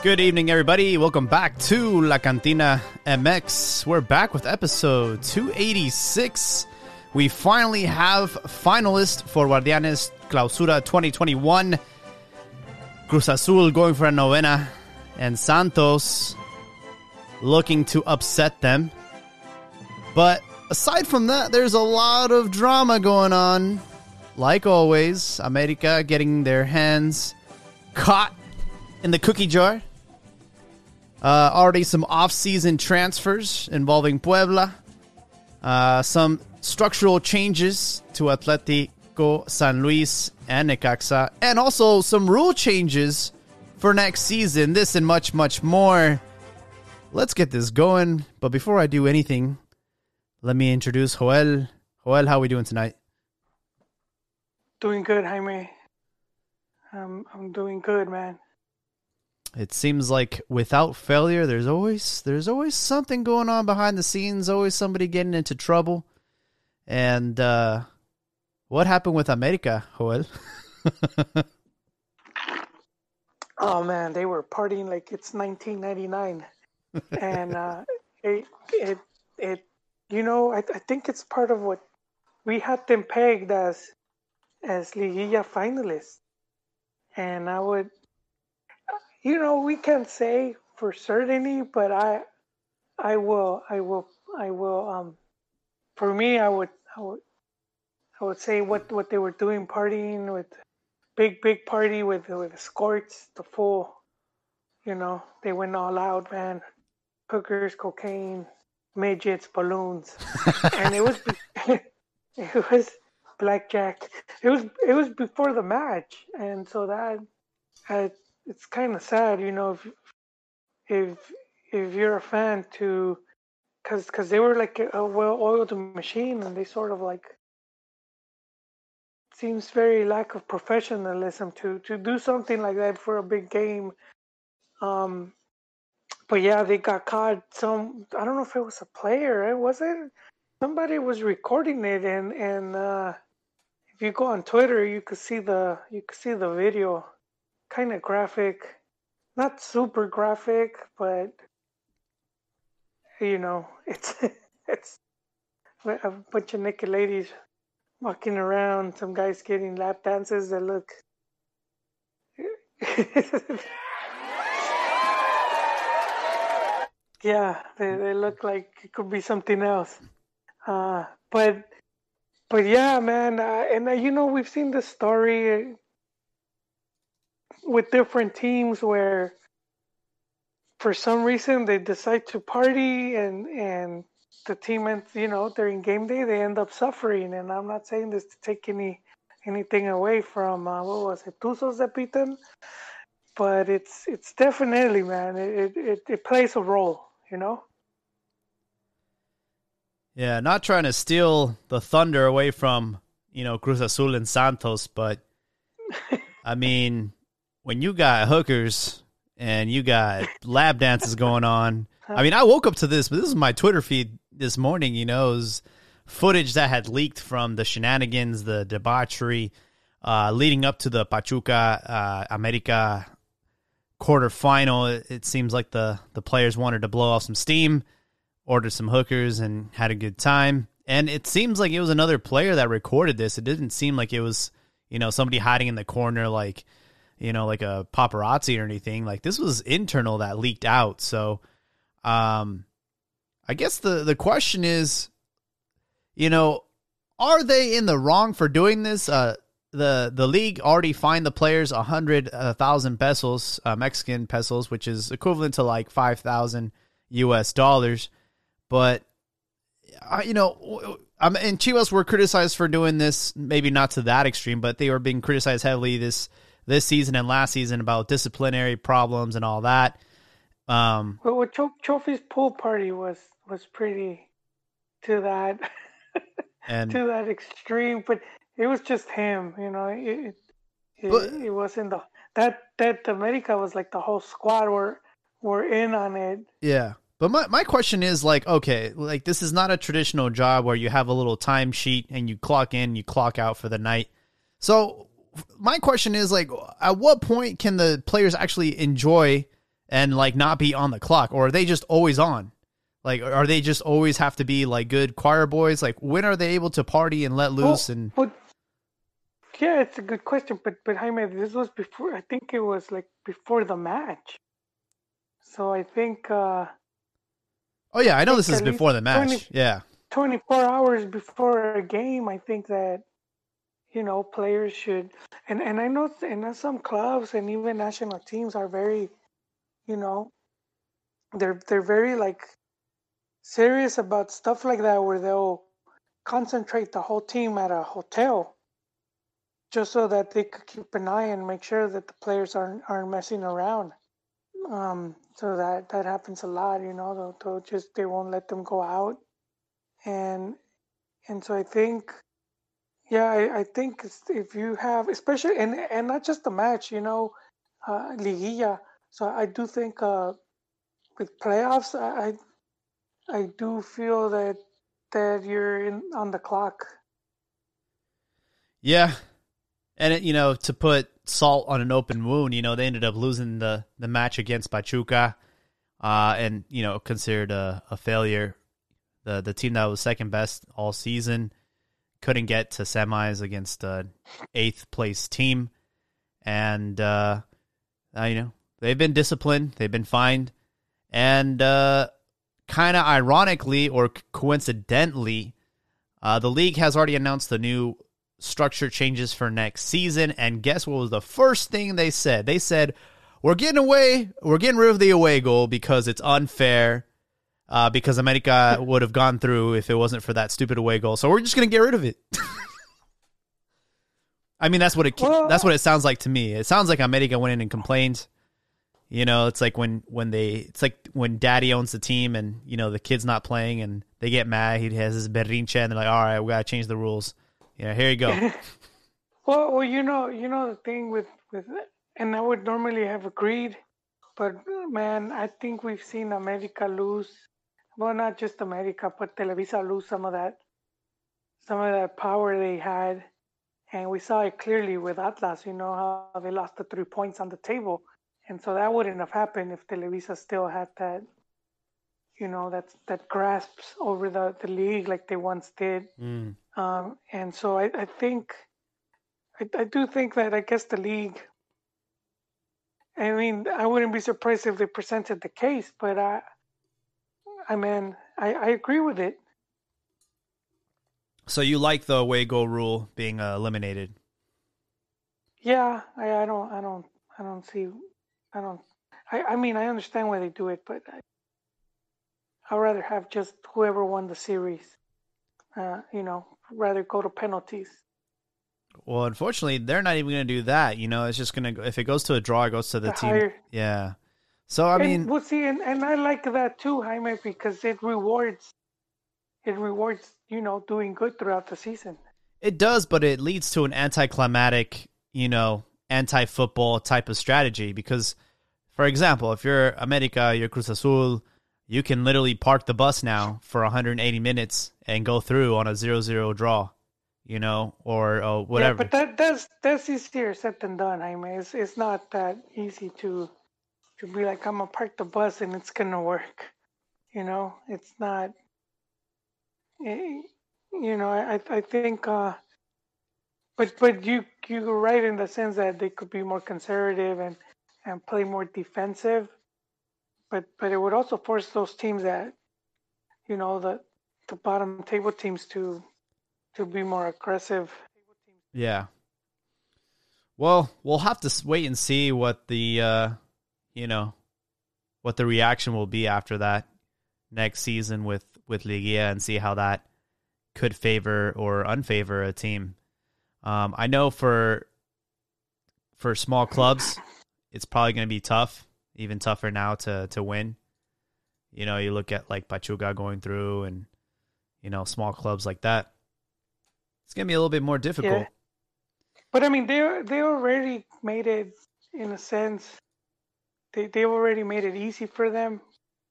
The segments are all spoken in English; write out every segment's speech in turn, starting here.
Good evening, everybody. Welcome back to La Cantina MX. We're back with episode 286. We finally have finalists for Guardianes Clausura 2021. Cruz Azul going for a novena, and Santos looking to upset them. But aside from that, there's a lot of drama going on. Like always, America getting their hands caught in the cookie jar. Uh, already some off-season transfers involving Puebla. Uh, some structural changes to Atletico San Luis and Necaxa, and also some rule changes for next season. This and much, much more. Let's get this going. But before I do anything, let me introduce Joel. Joel, how are we doing tonight? Doing good, Jaime. Um, I'm doing good, man. It seems like without failure, there's always there's always something going on behind the scenes. Always somebody getting into trouble. And uh, what happened with America, Joel? oh man, they were partying like it's 1999, and uh, it it it you know I, I think it's part of what we had them pegged as as Liguilla finalists, and I would you know, we can't say for certainty, but I, I will, I will, I will. Um, for me, I would, I would, I would say what what they were doing, partying with big big party with with escorts, the full, you know, they went all out, man. Hookers, cocaine, midgets, balloons, and it was it was blackjack. It was it was before the match, and so that had it's kind of sad, you know, if if if you're a fan to, because because they were like a well-oiled machine, and they sort of like seems very lack of professionalism to to do something like that for a big game. Um, but yeah, they got caught. Some I don't know if it was a player. It was it somebody was recording it, and and uh, if you go on Twitter, you could see the you could see the video kind of graphic, not super graphic, but you know, it's it's a bunch of naked ladies walking around, some guys getting lap dances that look. yeah, they, they look like it could be something else. Uh, but but yeah, man, uh, and uh, you know we've seen the story with different teams where for some reason they decide to party and and the team and you know during game day they end up suffering. And i'm not saying this to take any anything away from uh, what was it? Tuzos that beat them. But it's it's definitely man it, it it plays a role you know? Yeah not trying to steal the thunder away from you know cruz azul and santos but i mean when you got hookers and you got lab dances going on. I mean, I woke up to this, but this is my Twitter feed this morning. You know, it was footage that had leaked from the shenanigans, the debauchery, uh, leading up to the Pachuca uh, America quarterfinal. It, it seems like the the players wanted to blow off some steam, ordered some hookers, and had a good time. And it seems like it was another player that recorded this. It didn't seem like it was you know somebody hiding in the corner like you know, like a paparazzi or anything. Like this was internal that leaked out. So, um, I guess the the question is, you know, are they in the wrong for doing this? Uh, the the league already fined the players a hundred thousand pesos, uh, Mexican pesos, which is equivalent to like five thousand U.S. dollars. But uh, you know, um, and Chivas were criticized for doing this, maybe not to that extreme, but they were being criticized heavily this this season and last season about disciplinary problems and all that. Um, well, well Chofis pool party was was pretty to that and to that extreme, but it was just him, you know. It it, but, it wasn't the that that America was like the whole squad were were in on it. Yeah. But my, my question is like, okay, like this is not a traditional job where you have a little time sheet and you clock in, you clock out for the night. So my question is like, at what point can the players actually enjoy and like not be on the clock, or are they just always on? Like, are they just always have to be like good choir boys? Like, when are they able to party and let loose? Well, and but yeah, it's a good question. But but Jaime, this was before. I think it was like before the match. So I think. uh oh yeah, I know this is before the match. 20 yeah, 24 hours before a game, I think that you know players should, and and I know and some clubs and even national teams are very, you know, they're they're very like serious about stuff like that where they'll concentrate the whole team at a hotel just so that they could keep an eye and make sure that the players aren't aren't messing around. Um, so that that happens a lot, you know. They'll, they'll just they won't let them go out, and and so I think, yeah, I, I think if you have, especially and and not just the match, you know, uh, liguilla. So I do think uh, with playoffs, I I do feel that that you're in on the clock. yeah, and it, you know to put salt on an open wound, you know they ended up losing the the match against Pachuca, uh, and you know considered a, a failure. The the team that was second best all season couldn't get to semis against the eighth place team, and uh, you know they've been disciplined, they've been fined, and uh, kind of ironically or coincidentally, uh, the league has already announced the new structure changes for next season. And guess what was the first thing they said? They said, "We're getting away. We're getting rid of the away goal because it's unfair." Uh, because America would have gone through if it wasn't for that stupid away goal. So we're just gonna get rid of it. I mean, that's what it that's what it sounds like to me. It sounds like America went in and complained. You know, it's like when when they it's like when daddy owns the team and you know the kid's not playing and they get mad. He has his berrinche and they're like, "All right, we gotta change the rules." Yeah, here you go. Well, well, you know, you know the thing with with, and I would normally have agreed, but man, I think we've seen America lose. Well, not just America, but Televisa lose some of that, some of that power they had, and we saw it clearly with Atlas. You know how they lost the three points on the table, and so that wouldn't have happened if Televisa still had that, you know, that that grasps over the the league like they once did. Mm. Um, and so I, I think, I, I do think that I guess the league, I mean, I wouldn't be surprised if they presented the case, but I, I mean, I, I agree with it. So you like the away goal rule being uh, eliminated? Yeah, I, I don't, I don't, I don't see, I don't, I, I mean, I understand why they do it, but I, I'd rather have just whoever won the series, uh, you know, rather go to penalties. Well, unfortunately, they're not even going to do that. You know, it's just going to if it goes to a draw, it goes to the The team. higher- Yeah. So I mean, well, see, and, and I like that too, Jaime, because it rewards, it rewards, you know, doing good throughout the season. It does, but it leads to an anticlimactic, you know, anti-football type of strategy because for example, if you're America, you're Cruz Azul, you can literally park the bus now for 180 minutes and go through on a 0-0 draw, you know, or uh, whatever. Yeah, but that that's that's easier said than done, Jaime. It's it's not that easy to to be like I'm gonna park the bus and it's gonna work. You know, it's not. eh, You know, I I think. uh but but you you're right in the sense that they could be more conservative and and play more defensive. But but it would also force those teams that, you know, the the bottom table teams to to be more aggressive. Yeah. Well, we'll have to wait and see what the uh, you know, what the reaction will be after that next season with with Liguilla and see how that could favor or unfavor a team. Um, I know for for small clubs, it's probably going to be tough, even tougher now to to win. You know, you look at like Pachuca going through, and you know, small clubs like that. It's going to be a little bit more difficult. But I mean, they they already made it in a sense. They they've already made it easy for them.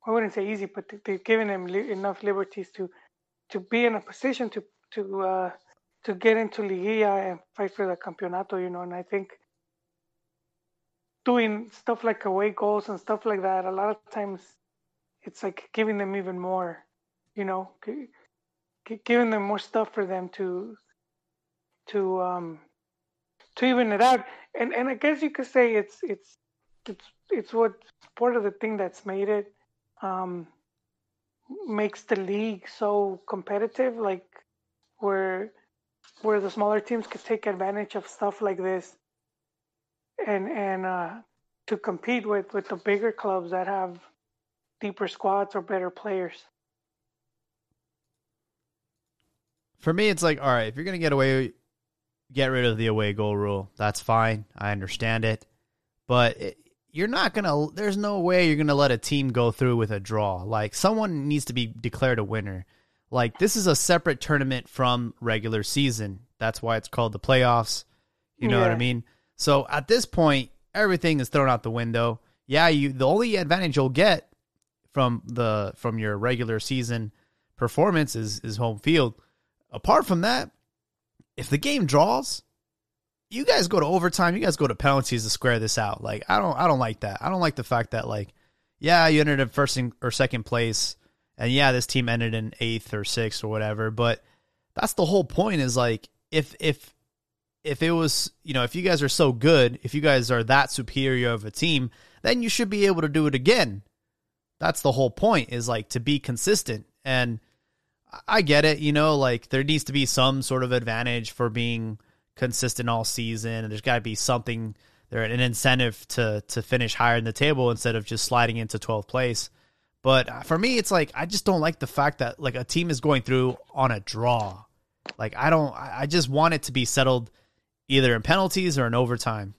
I wouldn't say easy, but they- they've given them li- enough liberties to to be in a position to to uh, to get into Liguilla and fight for the campeonato. You know, and I think doing stuff like away goals and stuff like that, a lot of times it's like giving them even more, you know, giving them more stuff for them to to um to even it out. And and I guess you could say it's it's it's it's what part of the thing that's made it um makes the league so competitive, like where where the smaller teams could take advantage of stuff like this and and uh, to compete with with the bigger clubs that have deeper squads or better players. For me, it's like, all right, if you're gonna get away, get rid of the away goal rule. That's fine. I understand it, but it, you're not gonna. There's no way you're gonna let a team go through with a draw. Like someone needs to be declared a winner. Like this is a separate tournament from regular season. That's why it's called the playoffs. You know yeah. what I mean? So at this point, everything is thrown out the window. Yeah, you the only advantage you'll get from the from your regular season performance is is home field. Apart from that, if the game draws, you guys go to overtime, you guys go to penalties to square this out. Like I don't I don't like that. I don't like the fact that like yeah, you ended in first or second place and yeah, this team ended in 8th or 6th or whatever, but that's the whole point is like if if if it was, you know, if you guys are so good, if you guys are that superior of a team, then you should be able to do it again. That's the whole point is like to be consistent. And I get it, you know, like there needs to be some sort of advantage for being consistent all season and there's got to be something there an incentive to to finish higher in the table instead of just sliding into 12th place. But for me it's like I just don't like the fact that like a team is going through on a draw. Like I don't I just want it to be settled either in penalties or in overtime.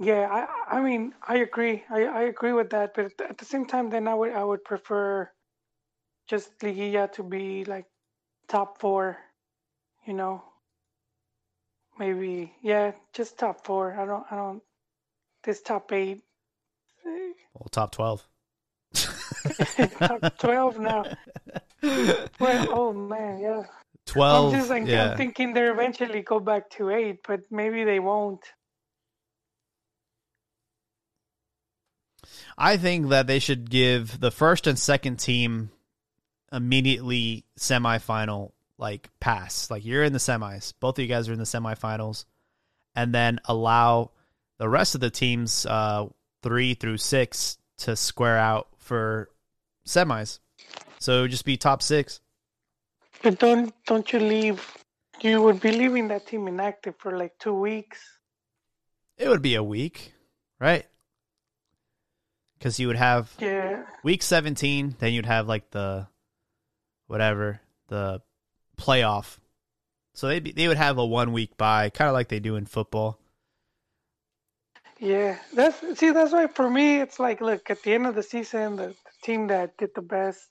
Yeah, I I mean I agree. I, I agree with that, but at the same time, then I would I would prefer just Liguilla to be like top four, you know. Maybe yeah, just top four. I don't I don't this top eight. Well, top twelve. top twelve now. well, oh man, yeah. 12. I'm just like, yeah. I'm thinking they eventually go back to eight, but maybe they won't. I think that they should give the first and second team immediately semifinal like pass. Like you're in the semis. Both of you guys are in the semifinals. And then allow the rest of the teams uh, three through six to square out for semis. So just be top six. But don't don't you leave? You would be leaving that team inactive for like two weeks. It would be a week, right? Because you would have yeah week seventeen, then you'd have like the whatever the playoff. So they they would have a one week bye, kind of like they do in football. Yeah, that's see that's why for me it's like look at the end of the season the, the team that did the best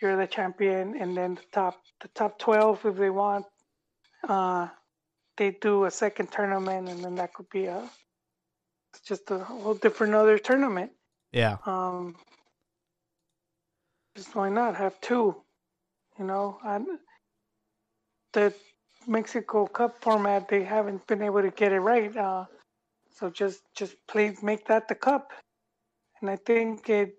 you're the champion, and then the top the top twelve if they want, uh, they do a second tournament, and then that could be a it's just a whole different other tournament. Yeah. Um. Just why not have two? You know, and the Mexico Cup format they haven't been able to get it right. Uh, so just just please make that the cup, and I think it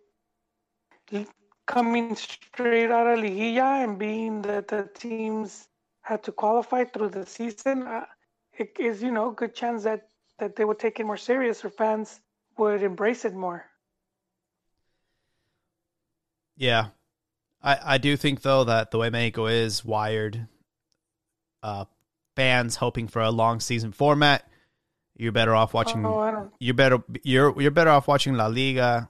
coming straight out of Liguilla and being that the teams had to qualify through the season, uh, it is, you know, a good chance that, that they would take it more serious or fans would embrace it more. Yeah. I, I do think, though, that the way Mexico is wired, uh, fans hoping for a long season format, you're better off watching. Oh, you're better. You're you're better off watching La Liga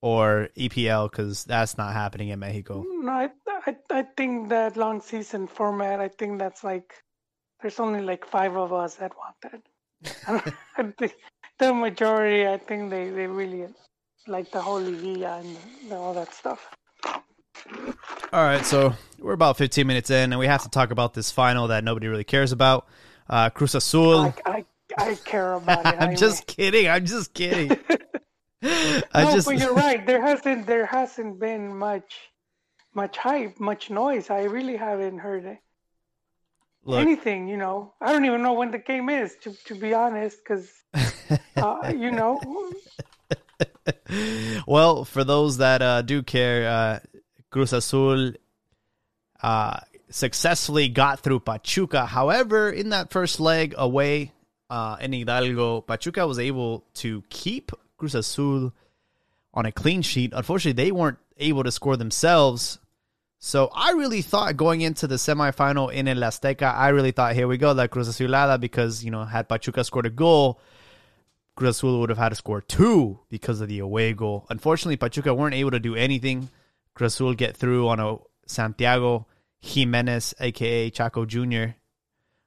or EPL because that's not happening in Mexico. No, I, I, I think that long season format. I think that's like there's only like five of us that want that. I think the majority, I think they, they really like the whole Liguilla and all that stuff. All right, so we're about 15 minutes in, and we have to talk about this final that nobody really cares about. Uh, Cruz Azul. I, I, I care about it. I'm just kidding. I'm just kidding. I no, just... but you're right. There hasn't there hasn't been much much hype, much noise. I really haven't heard Look. anything. You know, I don't even know when the game is to to be honest, because uh, you know. well, for those that uh, do care, uh, Cruz Azul uh, successfully got through Pachuca. However, in that first leg away uh, in Hidalgo, Pachuca was able to keep Cruz Azul on a clean sheet. Unfortunately, they weren't able to score themselves. So I really thought going into the semifinal in El Azteca, I really thought, here we go, that Cruz Azuleada, because, you know, had Pachuca scored a goal, Cruz Azul would have had to score two because of the away goal. Unfortunately, Pachuca weren't able to do anything. Cruz get through on a Santiago Jimenez, aka Chaco Jr.,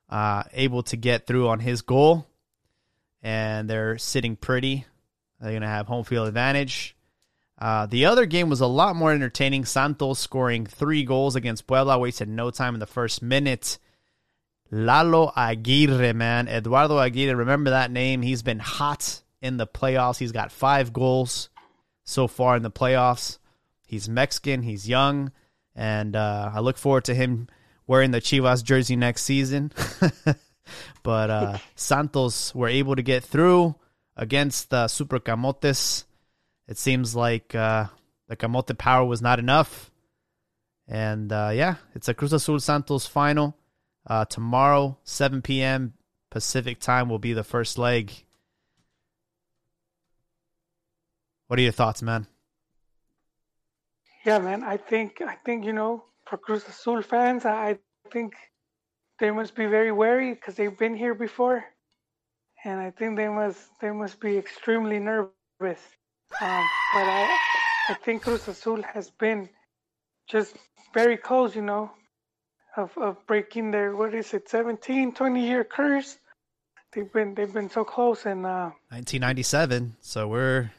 uh, able to get through on his goal. And they're sitting pretty. They're going to have home field advantage. Uh, the other game was a lot more entertaining. Santos scoring three goals against Puebla, wasted no time in the first minute. Lalo Aguirre, man. Eduardo Aguirre, remember that name. He's been hot in the playoffs. He's got five goals so far in the playoffs. He's Mexican, he's young, and uh, I look forward to him wearing the Chivas jersey next season. but uh, Santos were able to get through against the Super Camotes it seems like uh, the Camote power was not enough. And uh, yeah, it's a Cruz Azul Santos final. Uh, tomorrow, 7 p.m. Pacific time, will be the first leg. What are your thoughts, man? Yeah, man. I think I think you know for Cruz Azul fans, I think they must be very wary because they've been here before, and I think they must they must be extremely nervous. Um, but I, I think Cruz Azul has been just very close, you know, of, of breaking their what is it, 17, 20 year curse. They've been they've been so close and uh, 1997. So we're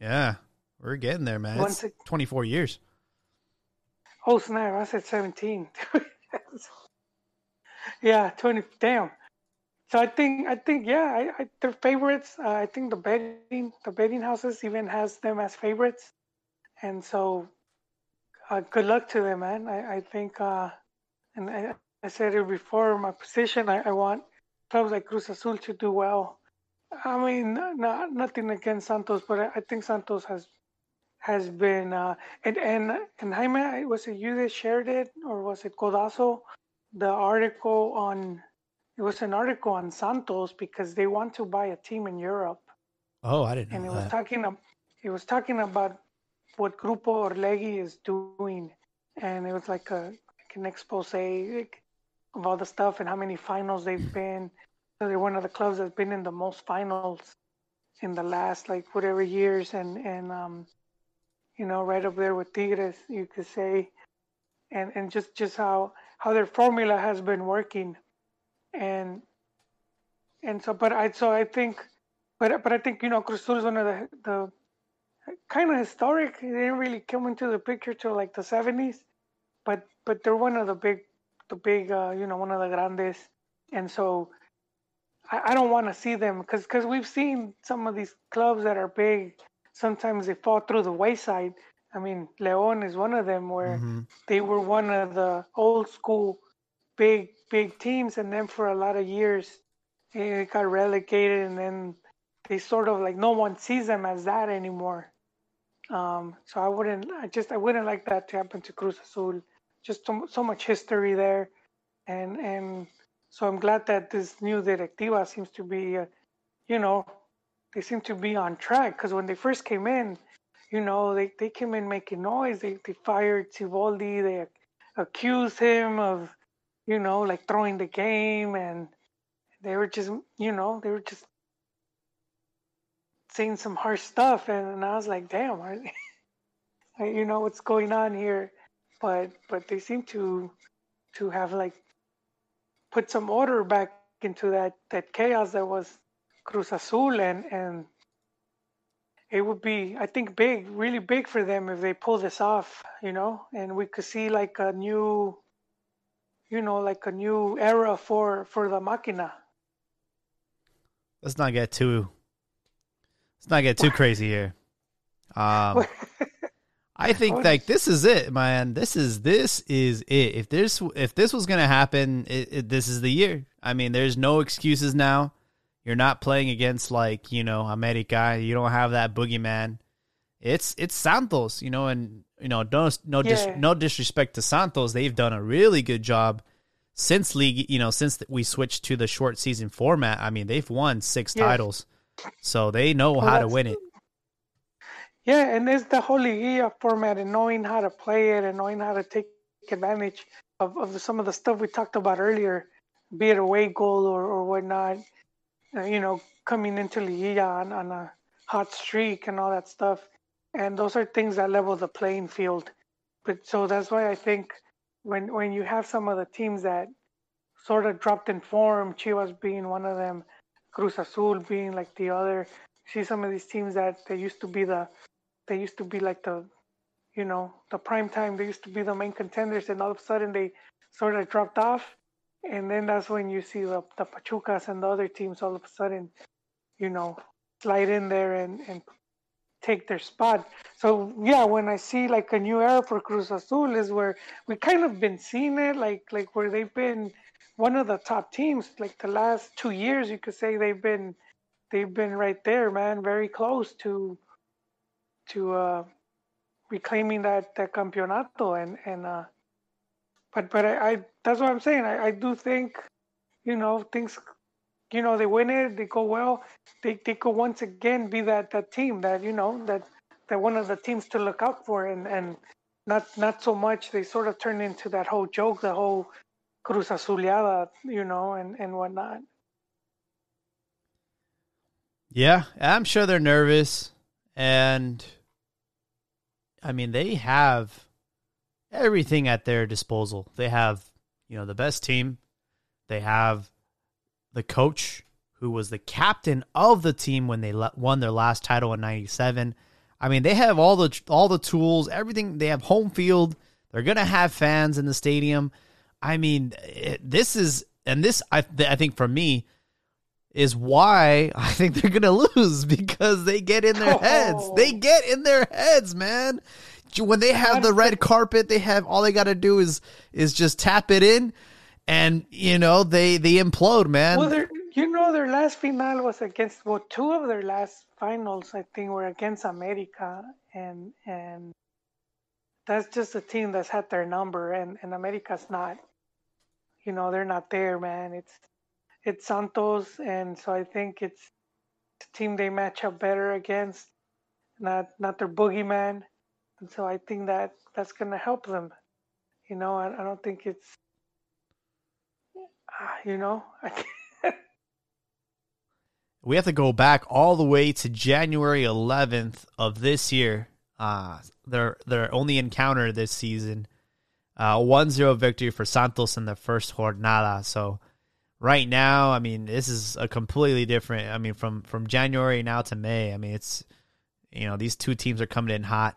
yeah, we're getting there, man. It's 24 years. Oh snap! I said 17. yeah, 20. Damn. So I think I think yeah, I, I, they're favorites. Uh, I think the betting the betting houses even has them as favorites, and so uh, good luck to them, man. I I think uh, and I, I said it before. My position, I, I want clubs like Cruz Azul to do well. I mean, not nothing against Santos, but I, I think Santos has has been uh, and and and Jaime, was it you that shared it or was it Codazo? The article on it was an article on Santos because they want to buy a team in Europe. Oh, I didn't. And it was talking. It was talking about what Grupo Orlegi is doing, and it was like a like an expose like, of all the stuff and how many finals they've been. So they're one of the clubs that's been in the most finals in the last like whatever years, and and um, you know, right up there with Tigres, you could say, and and just just how how their formula has been working and and so but I so I think but but I think you know Cruz Azul is one of the the kind of historic. They didn't really come into the picture till like the seventies, but but they're one of the big the big uh, you know one of the grandes, and so I, I don't want to see them because because we've seen some of these clubs that are big. Sometimes they fall through the wayside. I mean, León is one of them where mm-hmm. they were one of the old school big big teams, and then for a lot of years it got relegated, and then they sort of like no one sees them as that anymore. Um, so I wouldn't, I just, I wouldn't like that to happen to Cruz Azul. Just so, so much history there, and and so I'm glad that this new directiva seems to be, uh, you know, they seem to be on track because when they first came in, you know, they, they came in making noise. They they fired Siboldi. They accused him of you know, like throwing the game and they were just, you know, they were just saying some harsh stuff. And, I was like, damn, I, you know, what's going on here? But, but they seem to, to have like put some order back into that, that chaos that was Cruz Azul and, and it would be, I think, big, really big for them if they pull this off, you know, and we could see like a new you know, like a new era for for the Máquina. Let's not get too. Let's not get too crazy here. Um, I think like this is it, man. This is this is it. If this if this was gonna happen, it, it, this is the year. I mean, there's no excuses now. You're not playing against like you know America. You don't have that boogeyman. It's it's Santos, you know, and you know no no dis, no disrespect to Santos. They've done a really good job since league. You know, since we switched to the short season format. I mean, they've won six titles, so they know Well, how to win it. Yeah, and it's the whole Liguilla format and knowing how to play it and knowing how to take advantage of, of some of the stuff we talked about earlier, be it away goal or, or whatnot. Uh, you know, coming into Liguilla on, on a hot streak and all that stuff. And those are things that level the playing field. But so that's why I think when when you have some of the teams that sort of dropped in form, Chivas being one of them, Cruz Azul being like the other, see some of these teams that they used to be the they used to be like the you know the prime time they used to be the main contenders and all of a sudden they sort of dropped off and then that's when you see the, the pachucas and the other teams all of a sudden you know slide in there and, and take their spot. So yeah when i see like a new era for cruz azul is where we kind of been seeing it like like where they've been one of the top teams like the last two years you could say they've been they've been right there man very close to to uh, reclaiming that that campeonato and and uh, but but I, I that's what I'm saying. I, I do think you know things you know they win it they go well they they could once again be that that team that you know that that one of the teams to look out for and and not not so much they sort of turn into that whole joke the whole Cruz Azuleada you know and and whatnot. Yeah, I'm sure they're nervous, and I mean they have everything at their disposal. They have, you know, the best team. They have the coach who was the captain of the team when they le- won their last title in '97. I mean, they have all the all the tools, everything. They have home field. They're gonna have fans in the stadium. I mean, it, this is and this I I think for me is why I think they're gonna lose because they get in their heads. Oh. They get in their heads, man. When they have the red carpet, they have all they got to do is is just tap it in, and you know they they implode, man. Well, you know, their last final was against. Well, two of their last finals, I think, were against America, and and that's just a team that's had their number, and and America's not. You know, they're not there, man. It's it's Santos, and so I think it's the team they match up better against, not not their boogeyman, and so I think that that's gonna help them. You know, I, I don't think it's. ah, You know, we have to go back all the way to January 11th of this year. Uh, their their only encounter this season, uh, 1-0 victory for Santos in the first jornada. So right now, I mean, this is a completely different. I mean, from from January now to May, I mean, it's you know these two teams are coming in hot.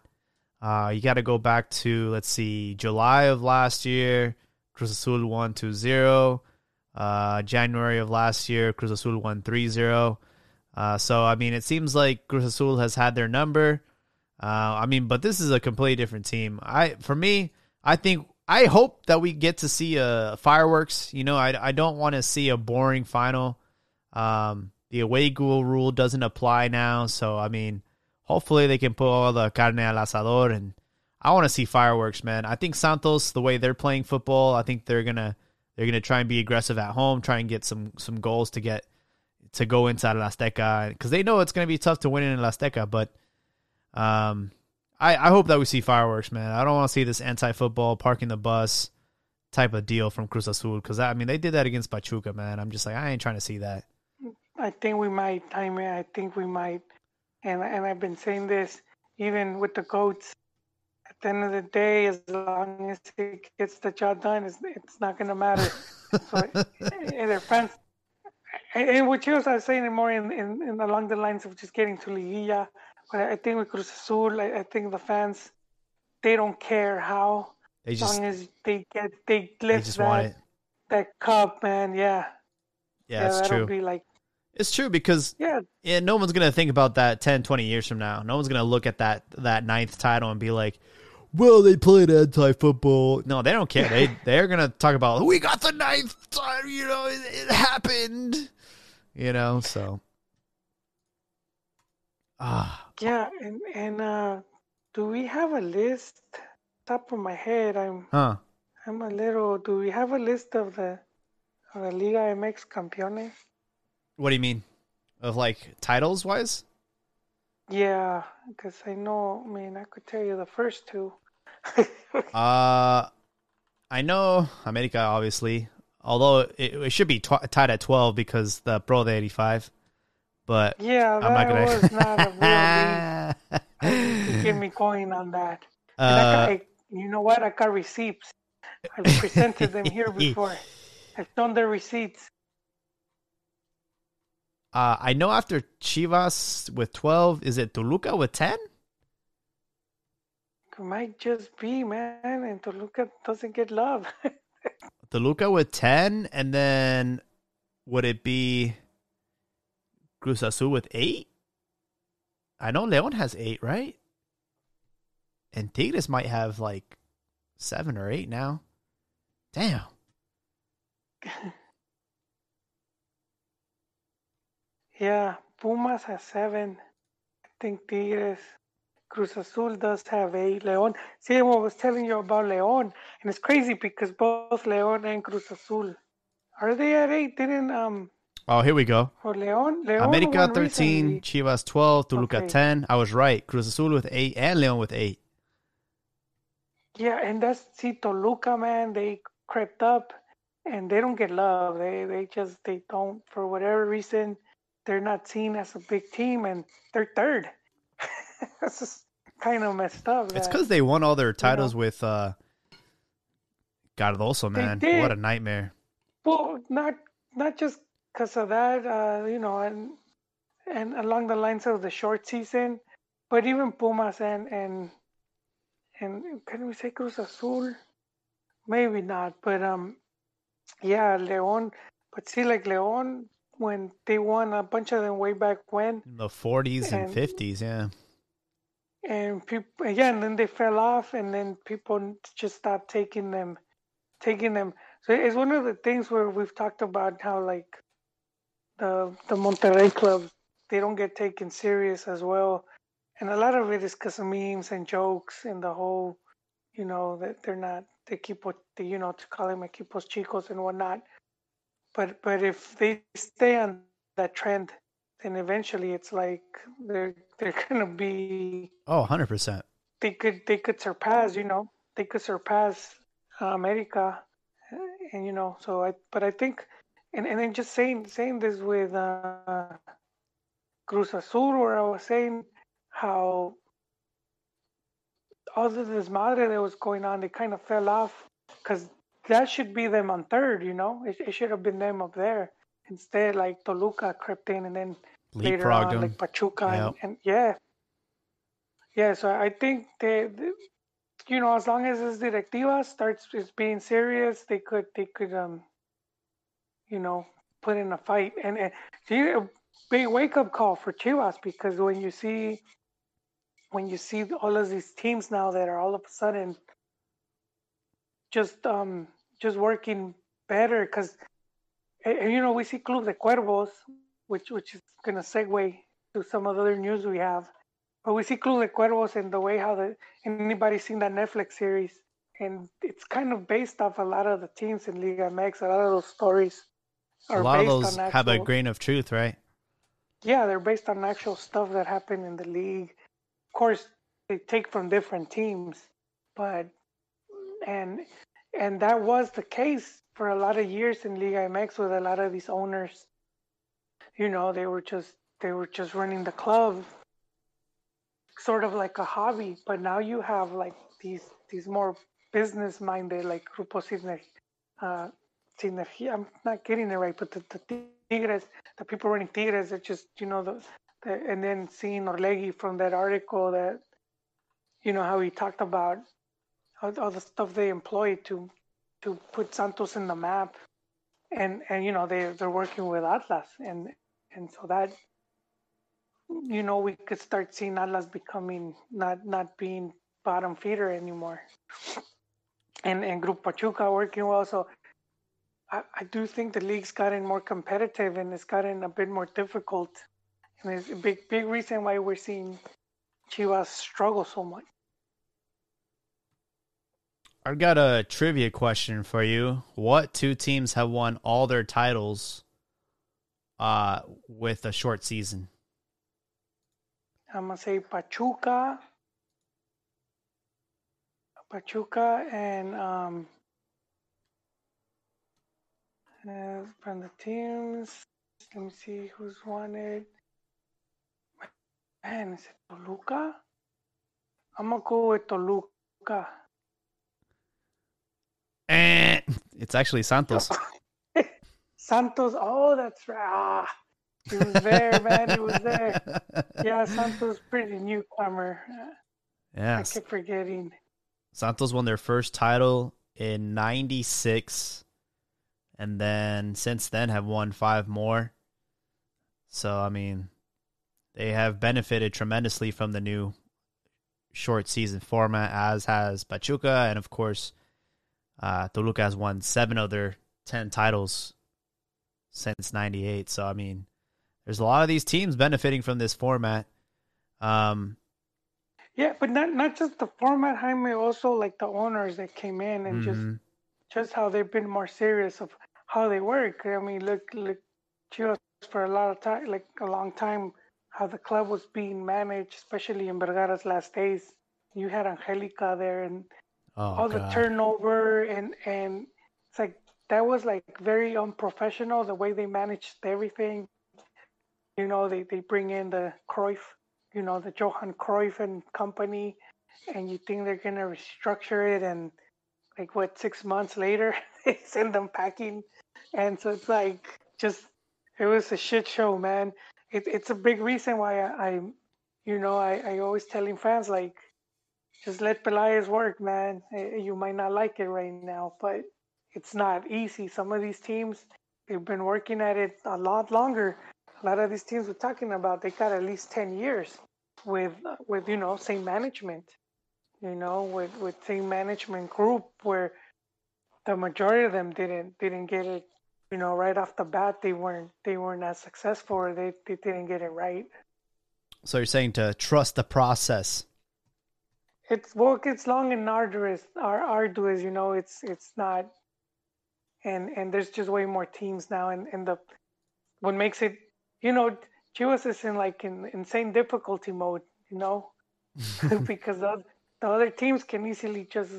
Uh, you got to go back to let's see, July of last year, Cruz Azul won 2-0. Uh, January of last year, Cruz Azul won 3-0. Uh, so I mean, it seems like Cruz Azul has had their number. Uh, I mean, but this is a completely different team. I, for me, I think I hope that we get to see a fireworks. You know, I, I don't want to see a boring final. Um, the away goal rule doesn't apply now, so I mean, hopefully they can put all the carne al asador, and I want to see fireworks, man. I think Santos, the way they're playing football, I think they're gonna they're gonna try and be aggressive at home, try and get some some goals to get to go inside of Azteca because they know it's gonna be tough to win in Azteca, but um, I, I hope that we see fireworks, man. I don't want to see this anti-football parking the bus type of deal from Cruz Azul because I mean they did that against Pachuca, man. I'm just like I ain't trying to see that. I think we might, Jaime. I think we might, and and I've been saying this even with the goats. At the end of the day, as long as it gets the job done, it's, it's not going to matter. so, and their fans, and, what you was saying it more in, in, in along the lines of just getting to Liguilla. But I think with Cruz Azul, I, I think the fans, they don't care how, They as long as they get they lift just that that cup, man. Yeah, Yeah, that's that'll true. be like It's true because Yeah, yeah, no one's gonna think about that 10, 20 years from now. No one's gonna look at that that ninth title and be like, "Well, they played anti-football." No, they don't care. They they're gonna talk about we got the ninth title. You know, it, it happened. You know, so ah, yeah, and and uh, do we have a list? Top of my head, I'm huh? I'm a little. Do we have a list of the of the Liga MX campeones? What do you mean? Of like titles wise? Yeah, because I know. I mean, I could tell you the first two. Uh, I know America obviously, although it, it should be tw- tied at twelve because the Prode eighty five. But yeah, I'm not gonna. was not a real get me coin on that. And I uh, got, I, you know what? I got receipts. I presented them here before. I've shown the receipts. Uh, I know after Chivas with 12, is it Toluca with 10? It might just be, man, and Toluca doesn't get love. Toluca with 10, and then would it be Cruz Azul with 8? I know Leon has 8, right? And Tigres might have like 7 or 8 now. Damn. yeah, Pumas has seven. I think Tigres. Cruz Azul does have eight. León. See, I was telling you about León, and it's crazy because both León and Cruz Azul are they at eight? Didn't um Oh, here we go. or León? León America 13, recently. Chivas 12, Toluca Okay. 10. I was right. Cruz Azul with 8 and Leon with 8. Yeah, and that's see Toluca, man. They crept up, and they don't get love. They they just they don't for whatever reason. They're not seen as a big team, and they're third. That's just kind of messed up. It's because they won all their titles with uh, Cardozo, man. did. What a nightmare. Well, not not just because of that, uh, you know, and and along the lines of the short season, but even Pumas and and and can we say Cruz Azul? Maybe not, but um, yeah, León. But see, like León, when they won a bunch of them way back when, In the 40s and And- 50s, yeah. and people yeah and then they fell off and then people just stopped taking them taking them. So it's one of the things where we've talked about how like the the monterrey club they don't get taken serious as well. And a lot of it is because of memes and jokes and the whole you know that they're not the equipo the, you know to call them equipos chicos and whatnot but but if they stay on that trend then eventually it's like they're they're gonna be Oh, 100%. they could they could surpass you know they could surpass uh, America uh, and you know so I but I think and and then just saying saying this with uh, Cruz Azul where I was saying how all the desmadre that was going on they kind of fell off because that should be them on third you know it, it should have been them up there instead like Toluca crept in and then later on, them. like Pachuca, Yep. and, and yeah, yeah. So I think they, they- you know, as long as this directiva starts is being serious, they could, they could, um, you know, put in a fight. And, and see, a big wake up call for Chivas because when you see, when you see all of these teams now that are all of a sudden just, um, just working better because. And, eh, eh, you know, we see Club de Cuervos, which which is going to segue to some of the other news we have. But we see Club de Cuervos and the way how the anybody seen that Netflix series, and it's kind of based off a lot of the teams in Liga MX. A lot of those stories A are lot of those on have a grain of truth, right? yeah, they're based on actual stuff that happened in the league. Of course, they take from different teams, but and and that was the case for a lot of years in Liga MX with a lot of these owners. You know, they were just they were just running the club, sort of like a hobby. But now you have like these these more business minded, like Grupo Sinergia. Uh, Sinergia. I'm not getting it right, but the, the Tigres, the people running Tigres, it's just you know the, the and then seeing Orlegi from that article that you know how he talked about all, the stuff they employ to to put Santos in the map, and and you know they they're working with Atlas and and so that you know we could start seeing Atlas becoming not not being bottom feeder anymore, and and Group Pachuca working well. So I, I do think the league's gotten more competitive and it's gotten a bit more difficult, and it's a big big reason why we're seeing Chivas struggle so much. I've got a trivia question for you. What two teams have won all their titles uh, with a short season? I'm gonna say Pachuca, Pachuca, and um, uh, from the teams. Let me see who's won it. Man, is it Toluca? I'm gonna go with Toluca. Eh, it's actually Santos. Santos. Oh, that's right. Ah, he was there, man. He was there. Yeah, Santos, pretty newcomer. I Yes. keep forgetting. Santos won their first title in 96 and then since then have won five more. So, I mean, they have benefited tremendously from the new short season format, as has Pachuca. And of course, uh, Toluca has won seven of their 10 titles since 98. So, I mean, there's a lot of these teams benefiting from this format. Um, Yeah, but not not just the format, Jaime. Also, like the owners that came in and just mhm. just how they've been more serious of how they work. I mean, look, look, Chivas for a lot of time, like a long time, how the club was being managed, especially in Vergara's last days. You had Angelica there, and oh, all the turnover, and and it's like that was like very unprofessional the way they managed everything. You know, they they bring in the Cruyff, you know, the Johan Cruyff and company, and you think they're gonna restructure it, and like what six months later they send them packing, and so it's like just it was a shit show, man. It, it's a big reason why I, I you know, I, I always telling fans like, just let Pelaez work, man. Eh, You might not like it right now, but it's not easy. Some of these teams they've been working at it a lot longer. A lot of these teams we're talking about, they got at least ten years with with you know same management, you know, with with same management group where the majority of them didn't didn't get it, you know, right off the bat. They weren't they weren't as successful. Or they they didn't get it right. So you're saying to trust the process. It's well, it's long and arduous. Ar- arduous, you know. It's it's not, and and there's just way more teams now, and and the what makes it, you know, Chivas is in like in insane difficulty mode, you know, because the, the other teams can easily just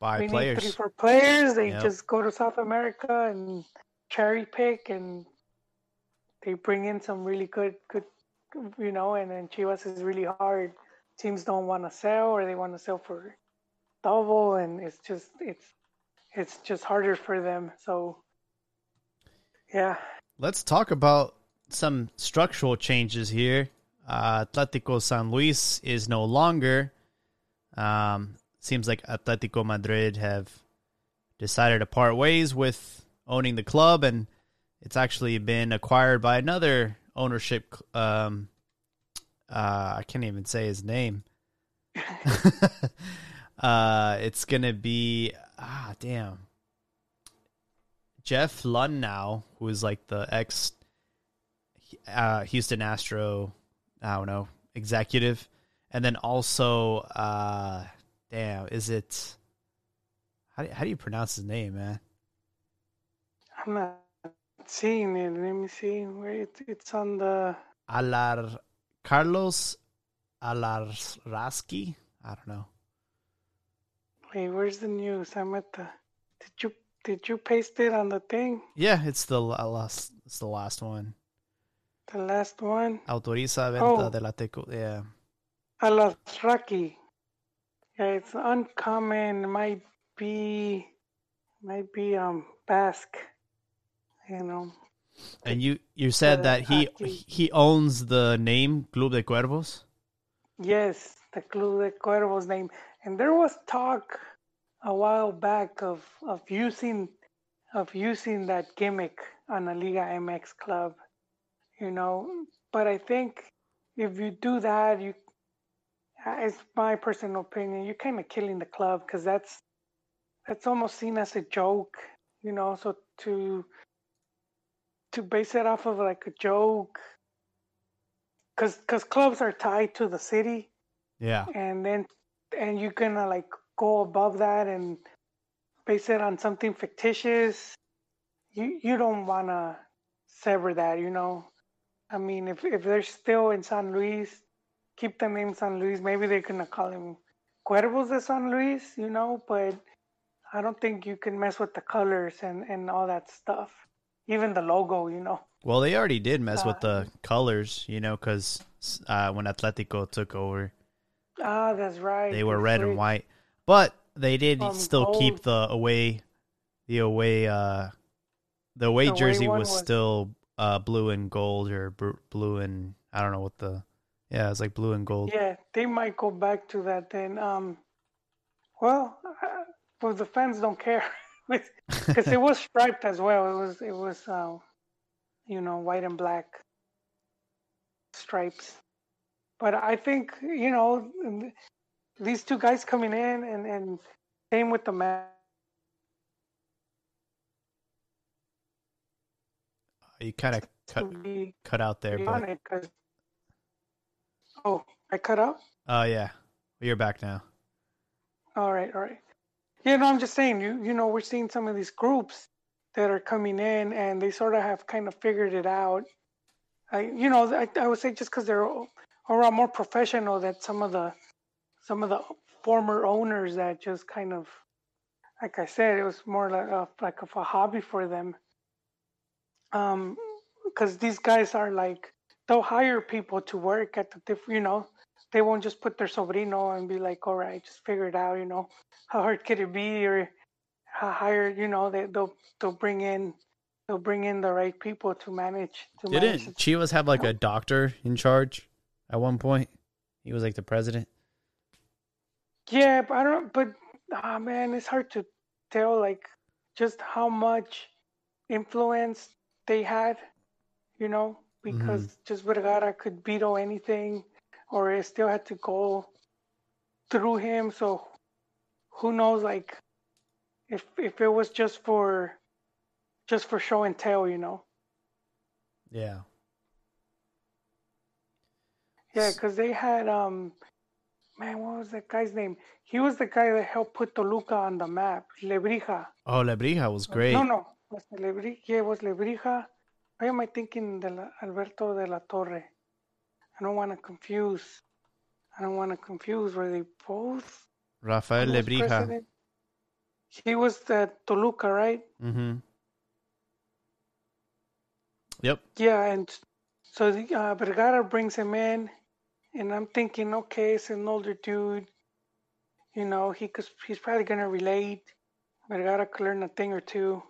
Buy we need players. three four players. They Yep. just go to South America and cherry pick, and they bring in some really good good, you know. And then Chivas is really hard. Teams don't want to sell, or they want to sell for double, and it's just it's it's just harder for them. So yeah, Let's talk about some structural changes here. Uh, Atletico San Luis is no longer. Um, seems like Atletico Madrid have decided to part ways with owning the club, and it's actually been acquired by another ownership. Um, uh, I can't even say his name. uh, it's gonna be ah damn. Jeff Luhnow, who is like the ex uh, Houston Astro, I don't know, executive, and then also, uh, damn, is it? How do, how do you pronounce his name, man? I'm not seeing it. Let me see where it, it's on the. Alar Carlos Alarraski. I don't know. Wait, where's the news? I'm at the. Did you did you paste it on the thing? Yeah, it's the last. It's the last one. The last one. Autoriza venta Oh. de la teco. Yeah. Alazraki. Yeah, it's uncommon. Might be, might be um Basque. You know. And you you said Uh, that he he owns the name Club de Cuervos. Yes, the Club de Cuervos name. And there was talk a while back of of using of using that gimmick on a Liga MX club. you know. But I think if you do that, you, it's my personal opinion, you're kind of killing the club because that's that's almost seen as a joke, you know. So to to base it off of like a joke, because because clubs are tied to the city, Yeah. and then and you're gonna like go above that and base it on something fictitious. You you don't want to sever that you know? I mean if if they're still in san luis keep the name san luis. Maybe they're gonna call him cuervos de san luis you know? But i don't think you can mess with the colors and and all that stuff even the logo you know Well, they already did mess with Uh, the colors, you know, because uh, when Atletico took over, ah that's right they were red and white, but they did From still keep the away, the away, uh, the away The jersey one was, was- still uh, blue and gold or br- blue and I don't know what the, yeah, it's like blue and gold. Yeah, they might go back to that then. Um, well, uh, well, the fans don't care because it was striped as well. It was, it was, uh, you know, white and black stripes. But I think you know these two guys coming in and and same with the man. You kind of cut be cut out there, but oh, I cut out. oh yeah, you're back now. All right, all right. Yeah, I'm just saying, you you know, we're seeing some of these groups that are coming in, and they sort of have kind of figured it out. I, you know, I, I would say just because they're a lot more professional than some of the some of the former owners that just kind of, like I said, it was more like a, like of a hobby for them. Um, because these guys are like they'll hire people to work at the different, you know, they won't just put their sobrino and be like, all right, just figure it out, you know, how hard could it be, or how hire, you know, they, they'll they'll bring in they'll bring in the right people to manage to manage. Didn't Chivas have like a doctor in charge at one point? He was like the president. Yeah, but I don't. But ah, man, it's hard to tell like just how much influence they had, you know, because just Vergara could veto anything, or it still had to go through him. So who knows, like, if if it was just for just for show and tell, you know? Yeah. Yeah, because they had um, man, what was that guy's name? He was the guy that helped put Toluca on the map, Lebrija. Oh, Lebrija was great. No, no, was Lebrija? Yeah, it was Lebrija. Why am I thinking de la, Alberto de la Torre? I don't want to confuse. I don't want to confuse. Were they both? Rafael Lebrija. president? He was the Toluca, right? Mm-hmm. Yep. Yeah, and so the, uh, Vergara brings him in, and I'm thinking, okay, it's an older dude. You know, he cause he's probably gonna relate. Vergara could learn a thing or two,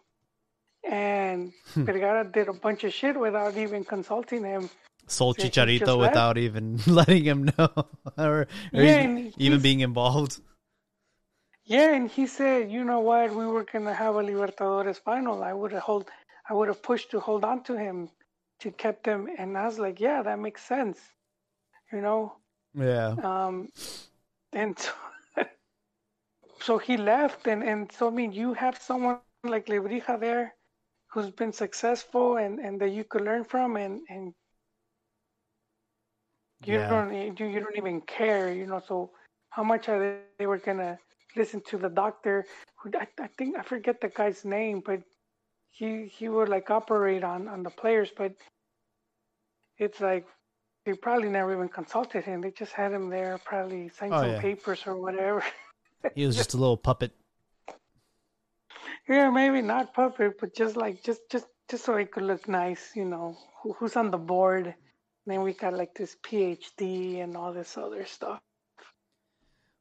and Vergara did a bunch of shit without even consulting him. Sold just Chicharito left. without even letting him know or, or Yeah, even, being involved. Yeah, and he said, you know what, we were gonna have a Libertadores final. I would have hold, I would have pushed to hold on to him, to kept him. And I was like, yeah, that makes sense. You know, Yeah. Um, and so, so he left, and, and so I mean, you have someone like Lebrija there, who's been successful, and, and that you could learn from, and and you Yeah. don't you, you don't even care, you know. So how much are they, they were gonna listen to the doctor? Who I, I think I forget the guy's name, but he he would like operate on on the players, but it's like they probably never even consulted him. They just had him there, probably sign Oh, some yeah. papers or whatever. He was just a little puppet. yeah, maybe not puppet, but just like just just just so it could look nice, you know. Who, who's on the board? Then we got like this PhD and all this other stuff.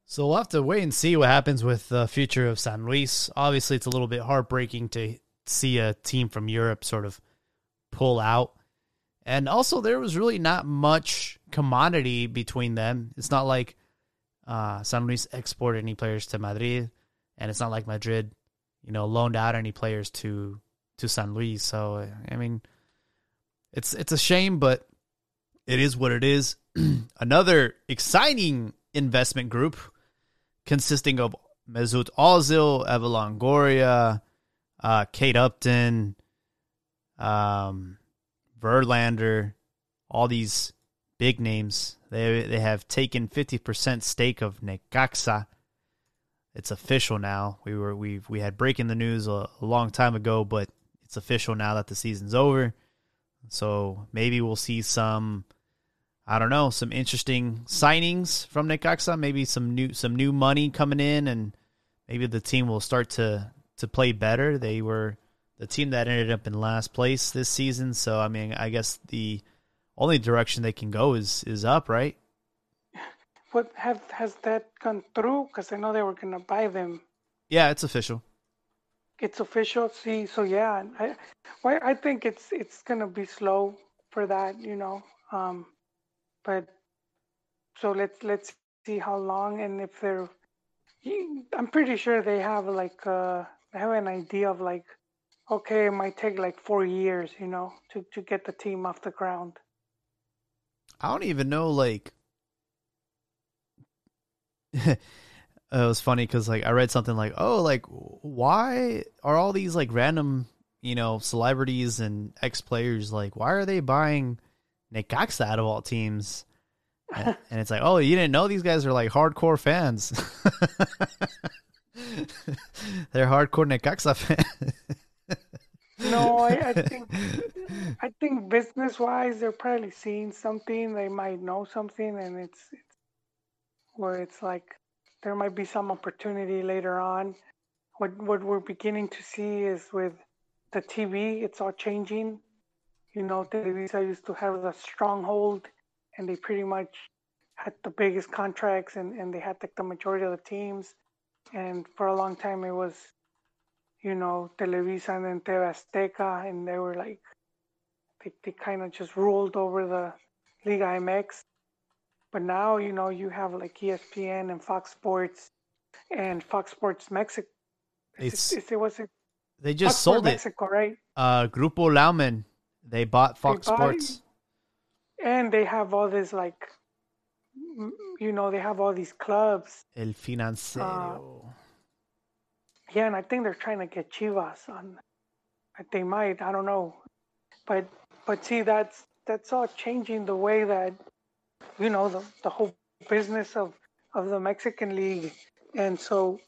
So we'll have to wait and see what happens with the future of San Luis. Obviously, it's a little bit heartbreaking to see a team from Europe sort of pull out. And also, there was really not much commodity between them. It's not like uh, San Luis exported any players to Madrid, and it's not like Madrid, you know, loaned out any players to to San Luis. So I mean, it's it's a shame, but it is what it is. Another exciting investment group consisting of Mesut Ozil, Eva Longoria, uh, Kate Upton, um, Verlander, all these big names. They they have taken fifty percent stake of Necaxa. It's official now. We were we we had breaking the news a, a long time ago, but it's official now that the season's over. So maybe we'll see some I don't know, some interesting signings from Necaxa, maybe some new some new money coming in and maybe the team will start to to play better. They were the team that ended up in last place this season, so I mean, I guess the only direction they can go is is up, right? What have has that gone through? Because I know they were gonna buy them. Yeah, it's official. It's official. See, so yeah, I, well, I think it's it's gonna be slow for that, you know. Um, but so let's let's see how long and if they're. I'm pretty sure they have like uh they have an idea of like, okay, it might take like four years, you know, to to get the team off the ground. I don't even know like. it was funny because like I read something like, oh, like why are all these like random you know celebrities and ex players like why are they buying Necaxa out of all teams? And, and it's like, oh, you didn't know these guys are like hardcore fans. They're hardcore Necaxa fans. no, I, I think I think business wise, they're probably seeing something. They might know something, and it's, it's where it's like there might be some opportunity later on. What what we're beginning to see is with the TV, it's all changing. You know, Televisa used to have a stronghold, and they pretty much had the biggest contracts, and, and they had like the majority of the teams. And for a long time, it was, you know, Televisa and then TV Azteca, and they were like, they, they kind of just ruled over the Liga MX. But now, you know, you have like ESPN and Fox Sports and Fox Sports Mexico. It's, it, it was it they just Fox sold it. Mexico, right? Uh, Grupo Lauman. They bought Fox They buy- Sports. And they have all this like, you know, they have all these clubs. El Financiero. Uh, yeah, and I think they're trying to get Chivas on. They might. I don't know, but but see, that's that's all changing the way that you know the the whole business of of the Mexican league, and so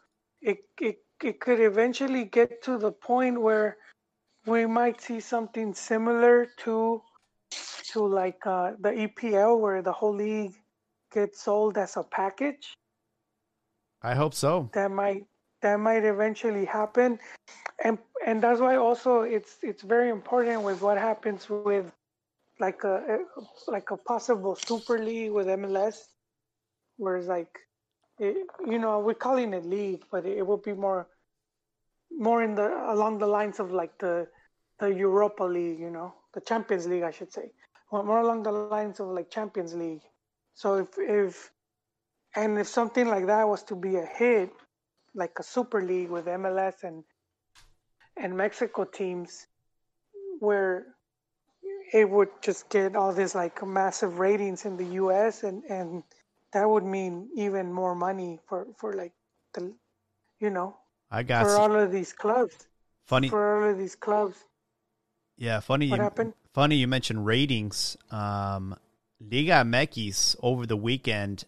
it it it could eventually get to the point where we might see something similar to to like uh, the EPL, where the whole league gets sold as a package I hope so. that might that might eventually happen and and that's why also it's it's very important with what happens with like a like a possible super league with MLS where it's like it, you know we're calling it league but it, will be more more in the along the lines of like the the Europa League you know the Champions League I should say more more along the lines of like Champions League so if if and if something like that was to be a hit like a super league with MLS and and Mexico teams where it would just get all this like massive ratings in the US and and that would mean even more money for for like the you know I got for you. all of these clubs funny. for all of these clubs Yeah, funny. What you, happened? Funny you mentioned ratings. Um, Liga MX over the weekend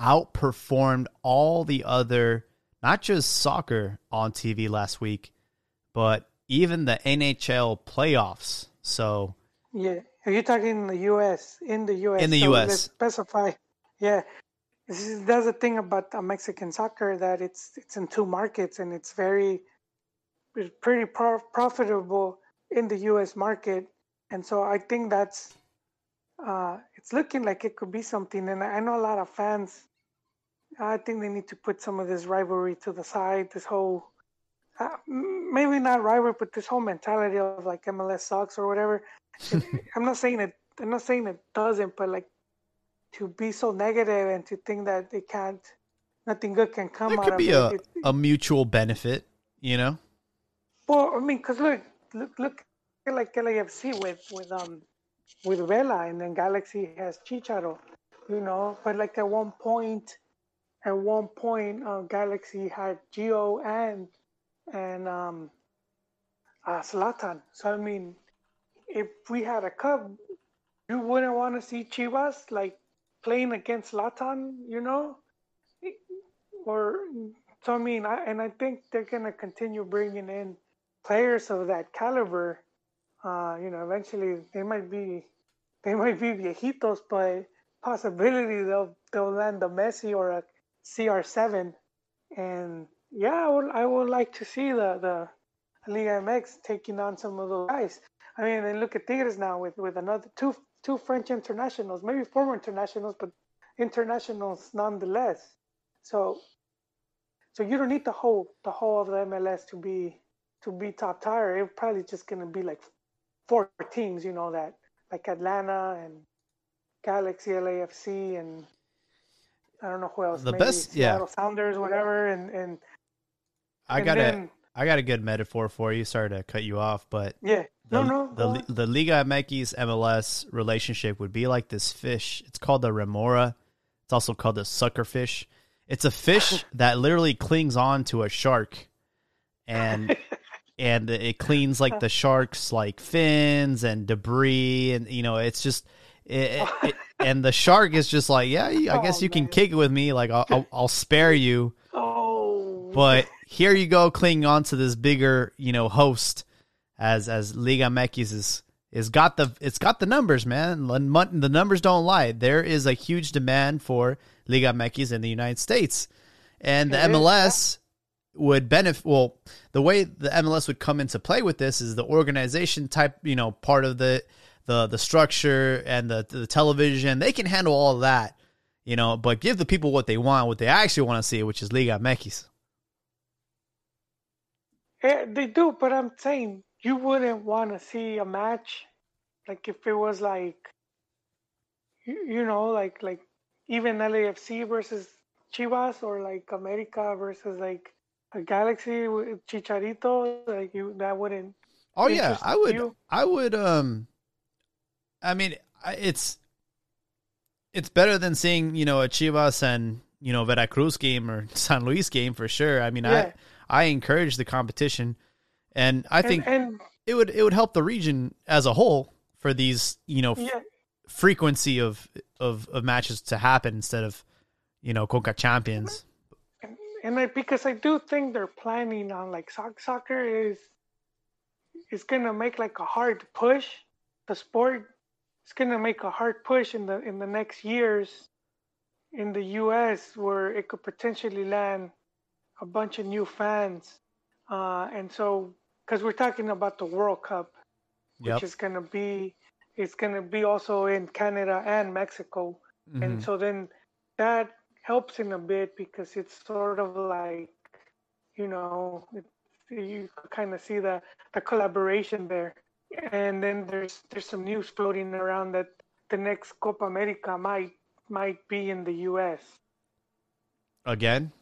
outperformed all the other, not just soccer on TV last week, but even the NHL playoffs. So yeah are you talking in the US in the US In the So US. specify yeah is, that's the thing about Mexican soccer that it's it's in two markets and it's very it's pretty pro- profitable in the U.S. market, and so I think that's uh, it's looking like it could be something. And I know a lot of fans. I think they need to put some of this rivalry to the side. This whole uh, maybe not rivalry, but this whole mentality of like MLS sucks or whatever. I'm not saying it. I'm not saying it doesn't, but like to be so negative and to think that they can't, nothing good can come there out could of be it. a, It- a mutual benefit, you know? Well, I mean, because look, look, look like LAFC with with um with Vela, and then Galaxy has Chicharo. You know, but like at one point, at one point, uh, Galaxy had Gio and and um, uh, Zlatan. So I mean, if we had a cup, you wouldn't want to see Chivas like playing against Zlatan, you know, or so I mean, I, and I think they're gonna continue bringing in players of that caliber. Uh, you know, eventually they might be they might be viejitos, but possibility they'll they'll land a Messi or a CR7, and yeah, I would I would like to see the the Liga MX taking on some of those guys. I mean, and look at Tigres now with with another two two French internationals, maybe former internationals, but internationals nonetheless. So so you don't need the whole the whole of the MLS to be to be top tier. It's probably just gonna be like four teams, you know, that like Atlanta and Galaxy, LAFC, and I don't know who else. The maybe best- Seattle yeah. Sounders, whatever, and and I and got a I got a good metaphor for you. Sorry to cut you off, but yeah, the, no, no, the the Liga MX MLS relationship would be like this fish. It's called the remora. It's also called the suckerfish. It's a fish that literally clings on to a shark, and and it cleans like the shark's like fins and debris, and you know it's just. It, it, and the shark is just like, yeah, I guess Oh, you can kick it with me. Like, I'll, I'll, I'll spare you. oh, But here you go, clinging on to this bigger, you know, host as as Liga MX is is got the it's got the numbers, man. The numbers don't lie. There is a huge demand for Liga MX in the United States, and the MLS would benefit. Well, the way the MLS would come into play with this is the organization type, you know, part of the the the structure and the the television. They can handle all that, you know, but give the people what they want, what they actually want to see, which is Liga MX. Yeah, they do, but I'm saying you wouldn't want to see a match like if it was like you, you know like like even LAFC versus Chivas or like America versus like a Galaxy with Chicharito like you that wouldn't Oh yeah, I would. you? I would. Um, I mean, it's it's better than seeing you know a Chivas and you know Veracruz game or San Luis game for sure. I mean, Yeah. I I encourage the competition, and I think and, and it would it would help the region as a whole for these you know f- frequency of, of of matches to happen instead of you know Conca champions. And I because I do think they're planning on like soc- soccer is is gonna make like a hard push. The sport is gonna make a hard push in the in the next years in the U.S. where it could potentially land a bunch of new fans, uh, and so because we're talking about the World Cup, which is gonna be it's gonna be also in Canada and Mexico. and Mhm. so then that helps in a bit because it's sort of like you know it, you kind of see the the collaboration there. And then there's there's some news floating around that the next Copa America might might be in the US Again,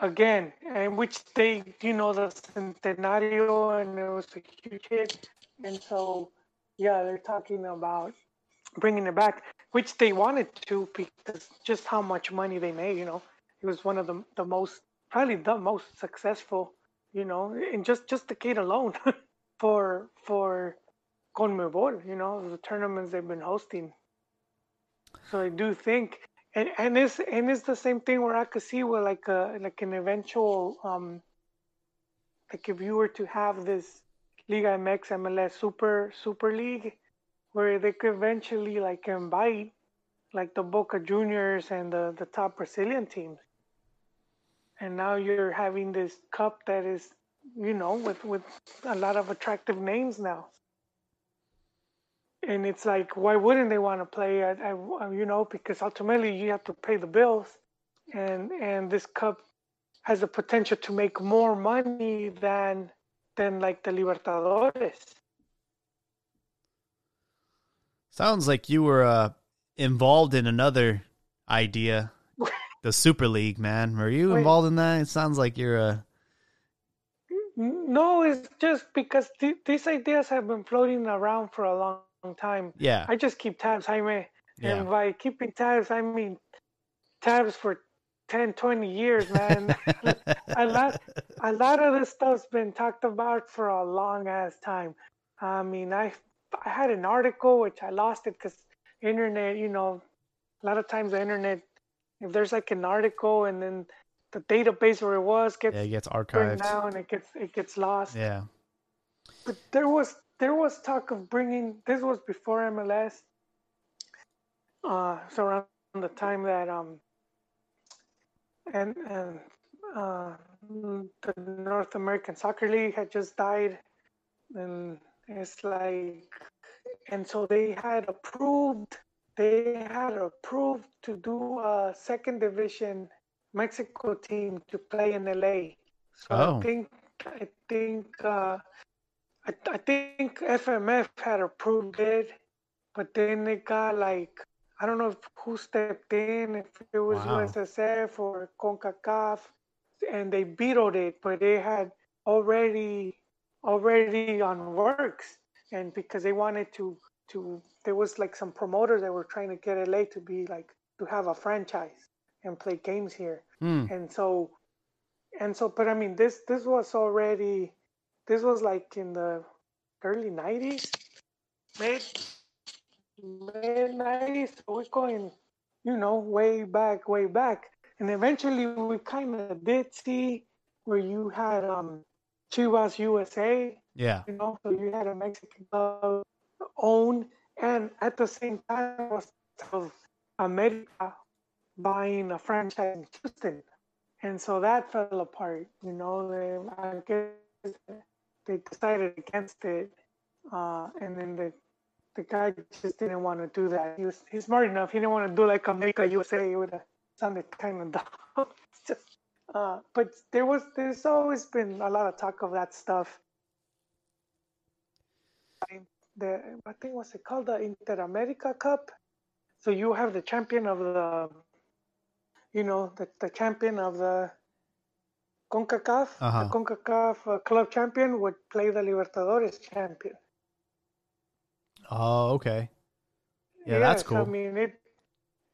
again and which they you know the centenario and it was a huge hit. And so yeah they're talking about bringing it back which they wanted to because just how much money they made you know. It was one of the, the most probably the most successful you know in just just the gate alone for for CONMEBOL you know the tournaments they've been hosting. So I do think and and it's and it's the same thing where I could see where like a like an eventual um like if you were to have this Liga MX MLS Super Super League where they could eventually like invite like the Boca Juniors and the the top Brazilian teams. And now you're having this cup that is you know with with a lot of attractive names now. And it's like why wouldn't they want to play at you know because ultimately you have to pay the bills. And and this cup has the potential to make more money than than like the libertadores sounds like you were uh, involved in another idea, the Super League. Man, were you involved in that? It sounds like you're uh, no it's just because th- these ideas have been floating around for a long time. Yeah. I just keep tabs, Jaime. Yeah. And by keeping tabs, I mean tabs for 10, 20 years, man. a lot, a lot of this stuff's been talked about for a long ass time. I mean, I, I had an article which I lost it because internet, you know, a lot of times the internet, if there's like an article and then the database where it was gets Yeah, it gets archived. down, it gets it gets lost. Yeah. But there was there was talk of bringing. This was before MLS. Uh, so around the time that um. And and uh, the North American Soccer League had just died, and it's like, and so they had approved. They had approved to do a second division Mexico team to play in LA. So Oh. I think I think uh, I, I think FMF had approved it, but then it got like I don't know if who stepped in, if it was Wow. USSF or CONCACAF, and they vetoed it, but they had already already on works, and because they wanted to to there was like some promoters that were trying to get LA to be like to have a franchise and play games here. Hmm. and so and so but i mean this this was already this was like in the early 90s mid mid 90s so we're going you know way back way back. And eventually we kind of did see where you had um chivas usa Yeah. you know so you had a mexican club own and at the same time was of america buying a franchise in Houston. And so that fell apart, you know. They, I guess they decided against it. Uh, and then the the guy just didn't want to do that. He was he's smart enough. He didn't want to do like America USA. It would have sounded kind of dumb. Uh, but there was there's always been a lot of talk of that stuff. The I think what's it called the Inter America Cup. So you have the champion of the you know, the, the champion of the CONCACAF, Uh-huh. the CONCACAF uh, club champion would play the Libertadores champion. Oh, okay. Yeah, that's cool. I mean, it,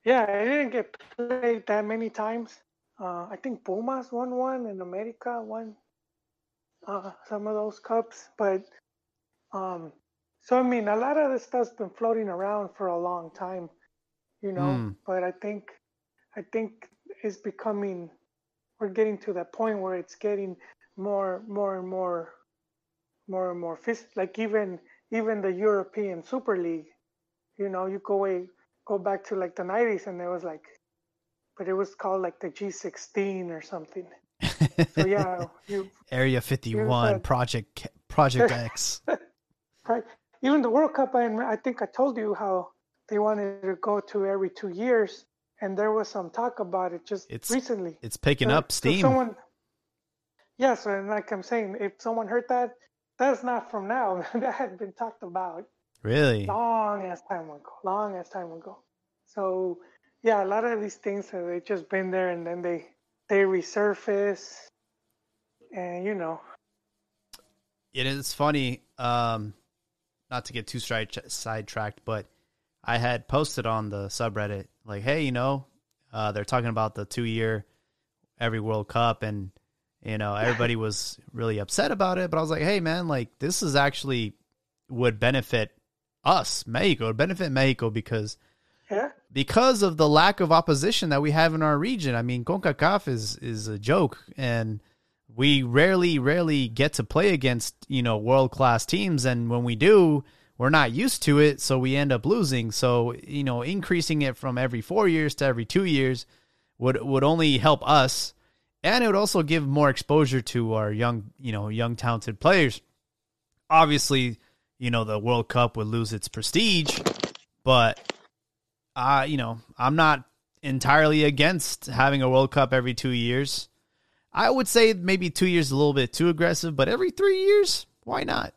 yeah, it didn't get played that many times. Uh, I think Pumas won one and America won uh, some of those cups. But, um, so I mean, a lot of this stuff's been floating around for a long time, you know, Hmm. but I think, I think it's becoming, we're getting to that point where it's getting more, more and more, more and more, phys- like even, even the European Super League, you know, you go way, go back to like the 90s and there was like, but it was called like the G16 or something. So yeah, you Area 51, that. Project Project X. right. Even the World Cup, I, I think I told you how they wanted to go to every two years, and there was some talk about it just It's recently. It's picking So- up so steam. someone, yeah, so and like I'm saying, if someone heard that, that's not from now. that had been talked about really? long as time ago, long as time ago. So yeah, a lot of these things have they just been there and then they they resurface, and you know, It is funny. Um, not to get too side sidetracked, but I had posted on the subreddit like, "Hey, you know, uh, they're talking about the two year every World Cup, and you know, everybody was really upset about it." But I was like, "Hey, man, like this is actually would benefit us, Mexico, would benefit Mexico because." Because of the lack of opposition that we have in our region. I mean, CONCACAF is is a joke, and we rarely, rarely get to play against you know world class teams, and when we do, we're not used to it, so we end up losing. So you know, increasing it from every four years to every two years would would only help us, and it would also give more exposure to our young you know young talented players. Obviously, you know the World Cup would lose its prestige, but uh, you know, I'm not entirely against having a World Cup every two years. I would say maybe two years is a little bit too aggressive, but every three years, why not?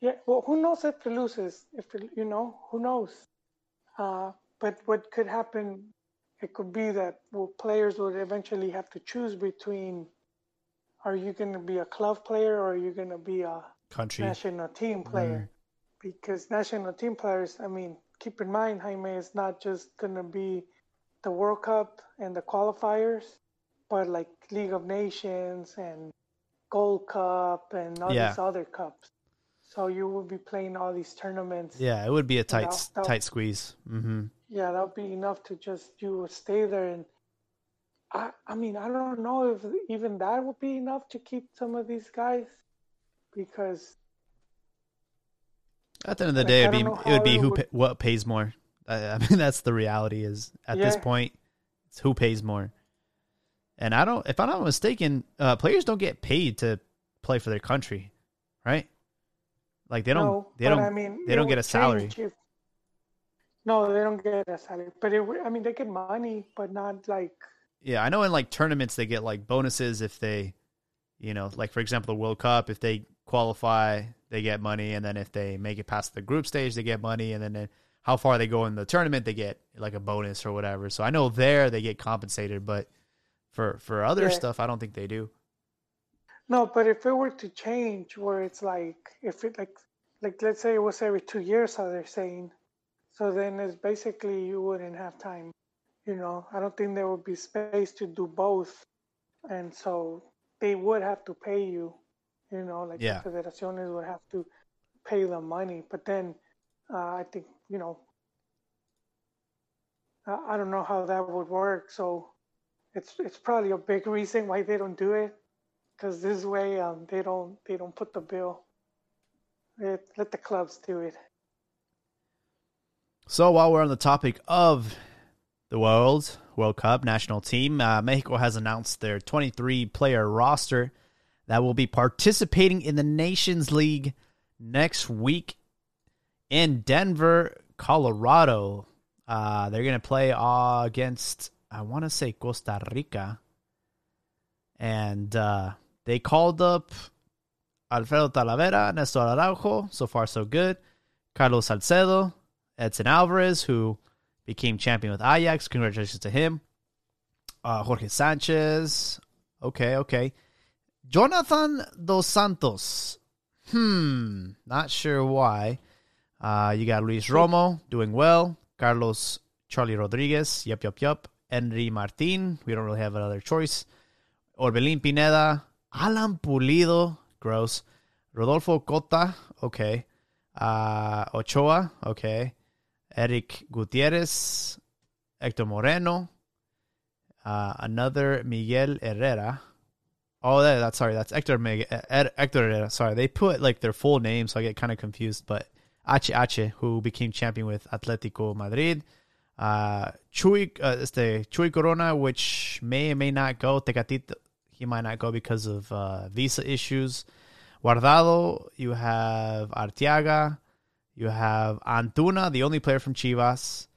yeah. Well, who knows if it loses? If you know, who knows? Uh, but what could happen? It could be that well, players would eventually have to choose between: Are you going to be a club player or are you going to be a Country. national team player? because national team players, I mean, keep in mind, Jaime is not just going to be the World Cup and the qualifiers, but like League of Nations and Gold Cup and all Yeah. these other cups. So you will be playing all these tournaments. Yeah, it would be a tight that- tight squeeze. hmm Yeah, that would be enough to just you would stay there and I I mean I don't know if even that would be enough to keep some of these guys because At the end of the Like, day, it'd be it would be who would- pa- what pays more. I, I mean, that's the reality. Is at this point, it's who pays more. And I don't, if I'm not mistaken, uh, players don't get paid to play for their country, right? Like they don't, no, they don't, I mean, they don't get a salary. if- no, they don't get a salary, but it I mean they get money, but not like Yeah, I know in like tournaments they get like bonuses if they, you know, like for example the World Cup, if they qualify, they get money, and then if they make it past the group stage, they get money, and then how far they go in the tournament, they get like a bonus or whatever. So I know there they get compensated, but for for other Yeah. stuff, I don't think they do. No, but if it were to change, where it's like, if it like, like let's say it was every two years, how they're saying, so then it's basically you wouldn't have time. You know, I don't think there would be space to do both, and so they would have to pay you. You know, like Yeah. the federaciones would have to pay the money, but then uh, I think you know, I, don't know how that would work. So it's it's probably a big reason why they don't do it because this way um, they don't they don't put the bill. Let, let the clubs do it. So while we're on the topic of the World World Cup national team, uh, Mexico has announced their 23 player roster that will be participating in the Nations League next week in Denver, Colorado. Uh, they're going to play uh, against, I want to say Costa Rica. And uh, they called up Alfredo Talavera, Nestor Araujo. So far, so good. Carlos Salcedo, Edson Alvarez, who became champion with Ajax. Congratulations to him. Uh, Jorge Sanchez. Okay, okay. Jonathan Dos Santos. Hmm, not sure why. Uh, you got Luis Romo doing well. Carlos Charlie Rodriguez. Yup, yup, yup. Henry Martin. We don't really have another choice. Orbelín Pineda. Alan Pulido. Gross. Rodolfo Cota. Okay. Uh, Ochoa. Okay. Erick Gutierrez. Hector Moreno. Uh, another Miguel Herrera. Oh, that, that's sorry. That's Hector Miguel, Hector Sorry, they put like their full name, so I get kind of confused. But H H, who became champion with Atletico Madrid. Uh, Chuy, uh, este Chuy Corona, which may or may not go. Tecatito, he might not go because of uh, visa issues. Guardado, you have Arteaga, you have Antuna, the only player from Chivas.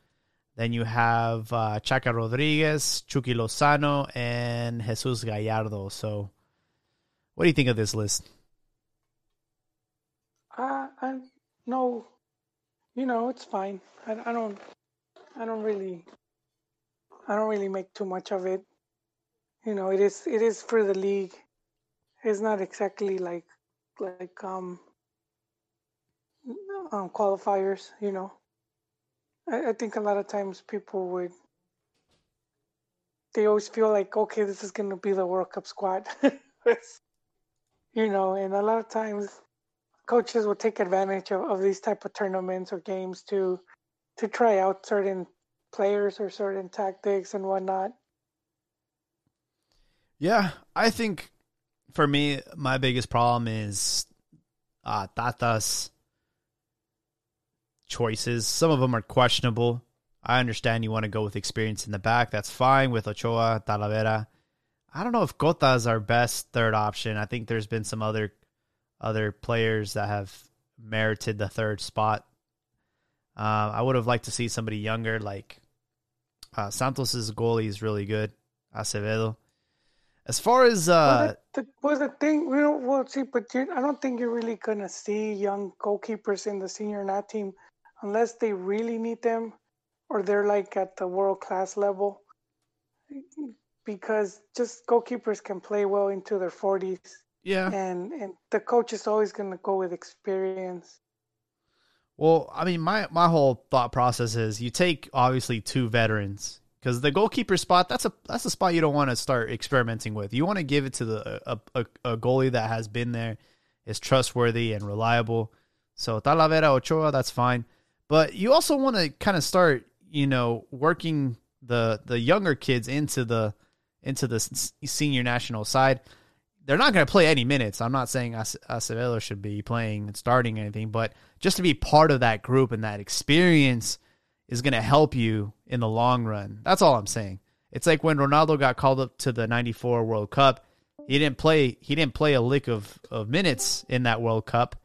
Then you have uh, Chaka Rodriguez, Chucky Lozano, and Jesus Gallardo. So, what do you think of this list? Uh, I no, you know it's fine. I, I don't I don't really I don't really make too much of it. You know, it is it is for the league. It's not exactly like like um, um qualifiers. You know, I, I think a lot of times people would they always feel like okay, this is gonna be the World Cup squad. you know, and a lot of times coaches will take advantage of, of these type of tournaments or games to to try out certain players or certain tactics and whatnot. Yeah, I think for me, my biggest problem is uh, Tata's choices. Some of them are questionable. I understand you want to go with experience in the back. That's fine with Ochoa, Talavera. I don't know if Cota is our best third option. I think there's been some other other players that have merited the third spot. Uh, I would have liked to see somebody younger, like uh, Santos's goalie is really good, Acevedo. As far as uh, well, the, well, the thing we don't well see, but I don't think you're really gonna see young goalkeepers in the senior nat team unless they really need them or they're like at the world class level. Because just goalkeepers can play well into their forties, yeah, and and the coach is always gonna go with experience. Well, I mean, my my whole thought process is you take obviously two veterans because the goalkeeper spot that's a that's a spot you don't want to start experimenting with. You want to give it to the a, a, a goalie that has been there, is trustworthy and reliable. So Talavera Ochoa, that's fine, but you also want to kind of start, you know, working the the younger kids into the into the senior national side they're not going to play any minutes. I'm not saying Acevedo should be playing and starting anything, but just to be part of that group and that experience is going to help you in the long run. That's all I'm saying. It's like when Ronaldo got called up to the 94 World Cup. He didn't play he didn't play a lick of, of minutes in that World Cup,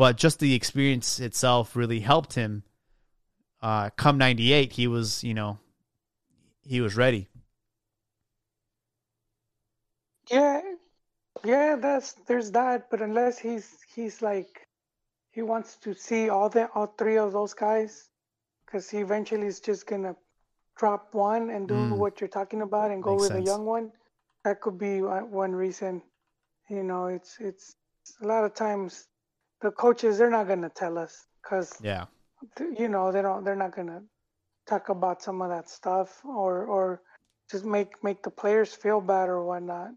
but just the experience itself really helped him. Uh, come 98, he was, you know, he was ready. Yeah, yeah, that's there's that, but unless he's he's like he wants to see all the all three of those guys, because he eventually is just gonna drop one and do mm. what you're talking about and go Makes with sense. a young one. That could be one reason. You know, it's it's a lot of times the coaches they're not gonna tell us because yeah, you know they don't they're not gonna talk about some of that stuff or or just make make the players feel bad or whatnot.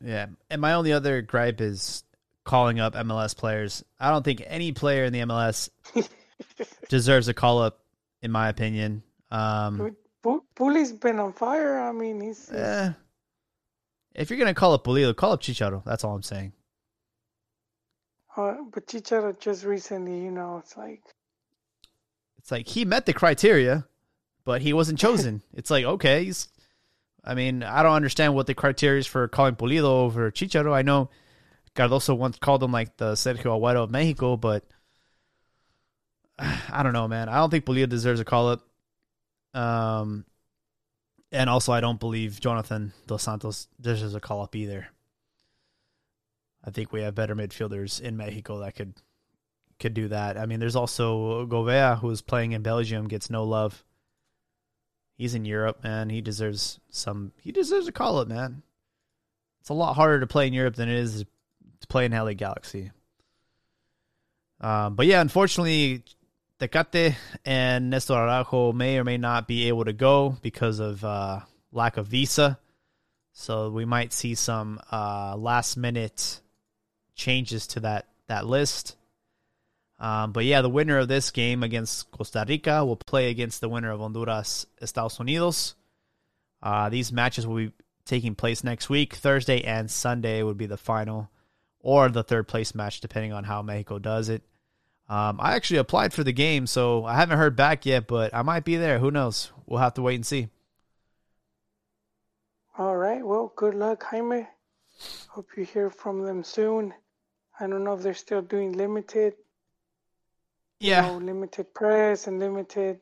Yeah, and my only other gripe is calling up MLS players. I don't think any player in the MLS deserves a call up, in my opinion. Um, Puli's been on fire. I mean, he's. Eh, if you're gonna call up Pulido, call up Chicharo. That's all I'm saying. Uh, but Chicharo just recently, you know, it's like. It's like he met the criteria, but he wasn't chosen. it's like okay, he's I mean, I don't understand what the criteria is for calling Pulido over Chicharo. I know Cardozo once called him like the Sergio Aguero of Mexico, but I don't know, man. I don't think Pulido deserves a call up. Um, and also, I don't believe Jonathan Dos Santos deserves a call up either. I think we have better midfielders in Mexico that could could do that. I mean, there's also Govea who's playing in Belgium, gets no love. He's in Europe, man. He deserves some. He deserves a call up, man. It's a lot harder to play in Europe than it is to play in LA Galaxy. Um, but yeah, unfortunately, Tecate and Nestor Araujo may or may not be able to go because of uh, lack of visa. So we might see some uh, last minute changes to that that list. Um, but yeah, the winner of this game against Costa Rica will play against the winner of Honduras, Estados Unidos. Uh, these matches will be taking place next week. Thursday and Sunday would be the final, or the third place match, depending on how Mexico does it. Um, I actually applied for the game, so I haven't heard back yet, but I might be there. Who knows? We'll have to wait and see. All right. Well, good luck, Jaime. Hope you hear from them soon. I don't know if they're still doing limited yeah. You know, limited press and limited,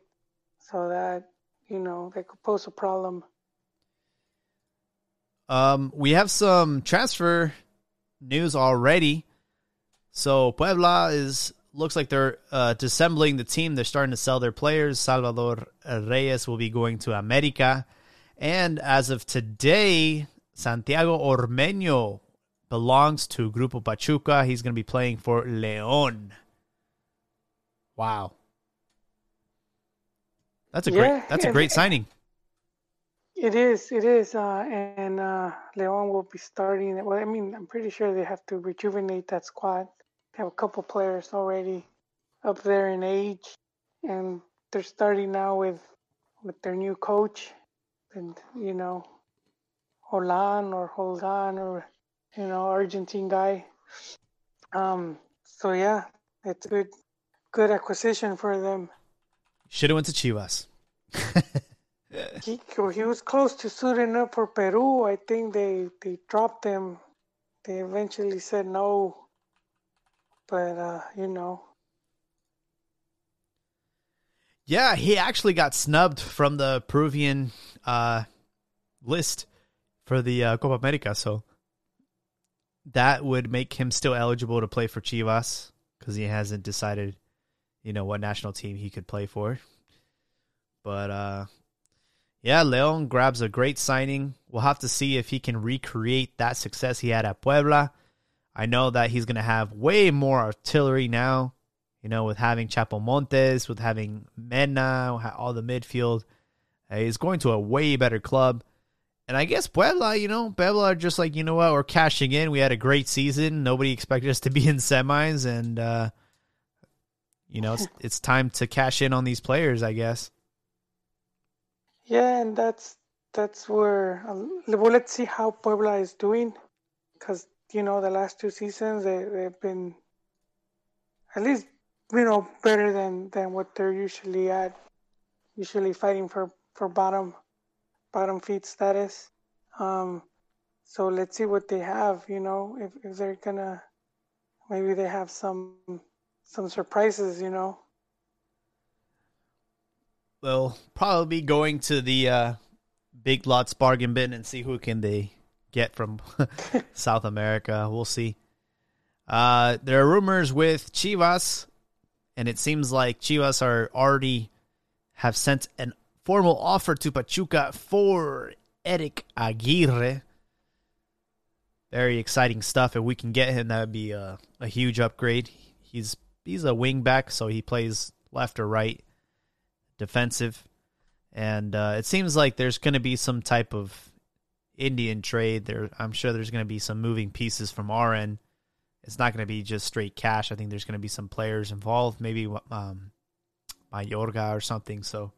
so that you know they could pose a problem. Um, we have some transfer news already. So Puebla is looks like they're uh, dissembling the team. They're starting to sell their players. Salvador Reyes will be going to America, and as of today, Santiago Ormeño belongs to Grupo Pachuca. He's going to be playing for León. Wow. That's a yeah, great that's a great signing. It is, it is, uh, and uh, Leon will be starting. Well, I mean, I'm pretty sure they have to rejuvenate that squad. They have a couple players already up there in age, and they're starting now with with their new coach, and you know, Holan or Holgan or you know, Argentine guy. Um, so yeah, it's a good good acquisition for them. Should have went to Chivas. he, he was close to suiting up for Peru. I think they, they dropped him. They eventually said no. But, uh, you know. Yeah, he actually got snubbed from the Peruvian uh, list for the uh, Copa America. So that would make him still eligible to play for Chivas because he hasn't decided you know what national team he could play for. But uh yeah, Leon grabs a great signing. We'll have to see if he can recreate that success he had at Puebla. I know that he's going to have way more artillery now. You know, with having Chapo Montes, with having Mena, all the midfield, uh, he's going to a way better club. And I guess Puebla, you know, Puebla are just like, you know what, we're cashing in. We had a great season. Nobody expected us to be in semis, and uh, you know, it's, it's time to cash in on these players, I guess. Yeah, and that's that's where um, well, let's see how Puebla is doing, because you know the last two seasons they they've been at least you know better than than what they're usually at, usually fighting for for bottom bottom feed status. Um, so let's see what they have. You know, if if they're gonna maybe they have some some surprises. You know. They'll probably be going to the uh, big lots bargain bin and see who can they get from South America. We'll see. Uh, there are rumors with Chivas, and it seems like Chivas are already have sent an formal offer to Pachuca for Erick Aguirre. Very exciting stuff. If we can get him, that would be a, a huge upgrade. He's he's a wing back, so he plays left or right, defensive, and uh, it seems like there's going to be some type of Indian trade. There, I'm sure there's going to be some moving pieces from our end. It's not going to be just straight cash. I think there's going to be some players involved, maybe um, Mayorga or something. So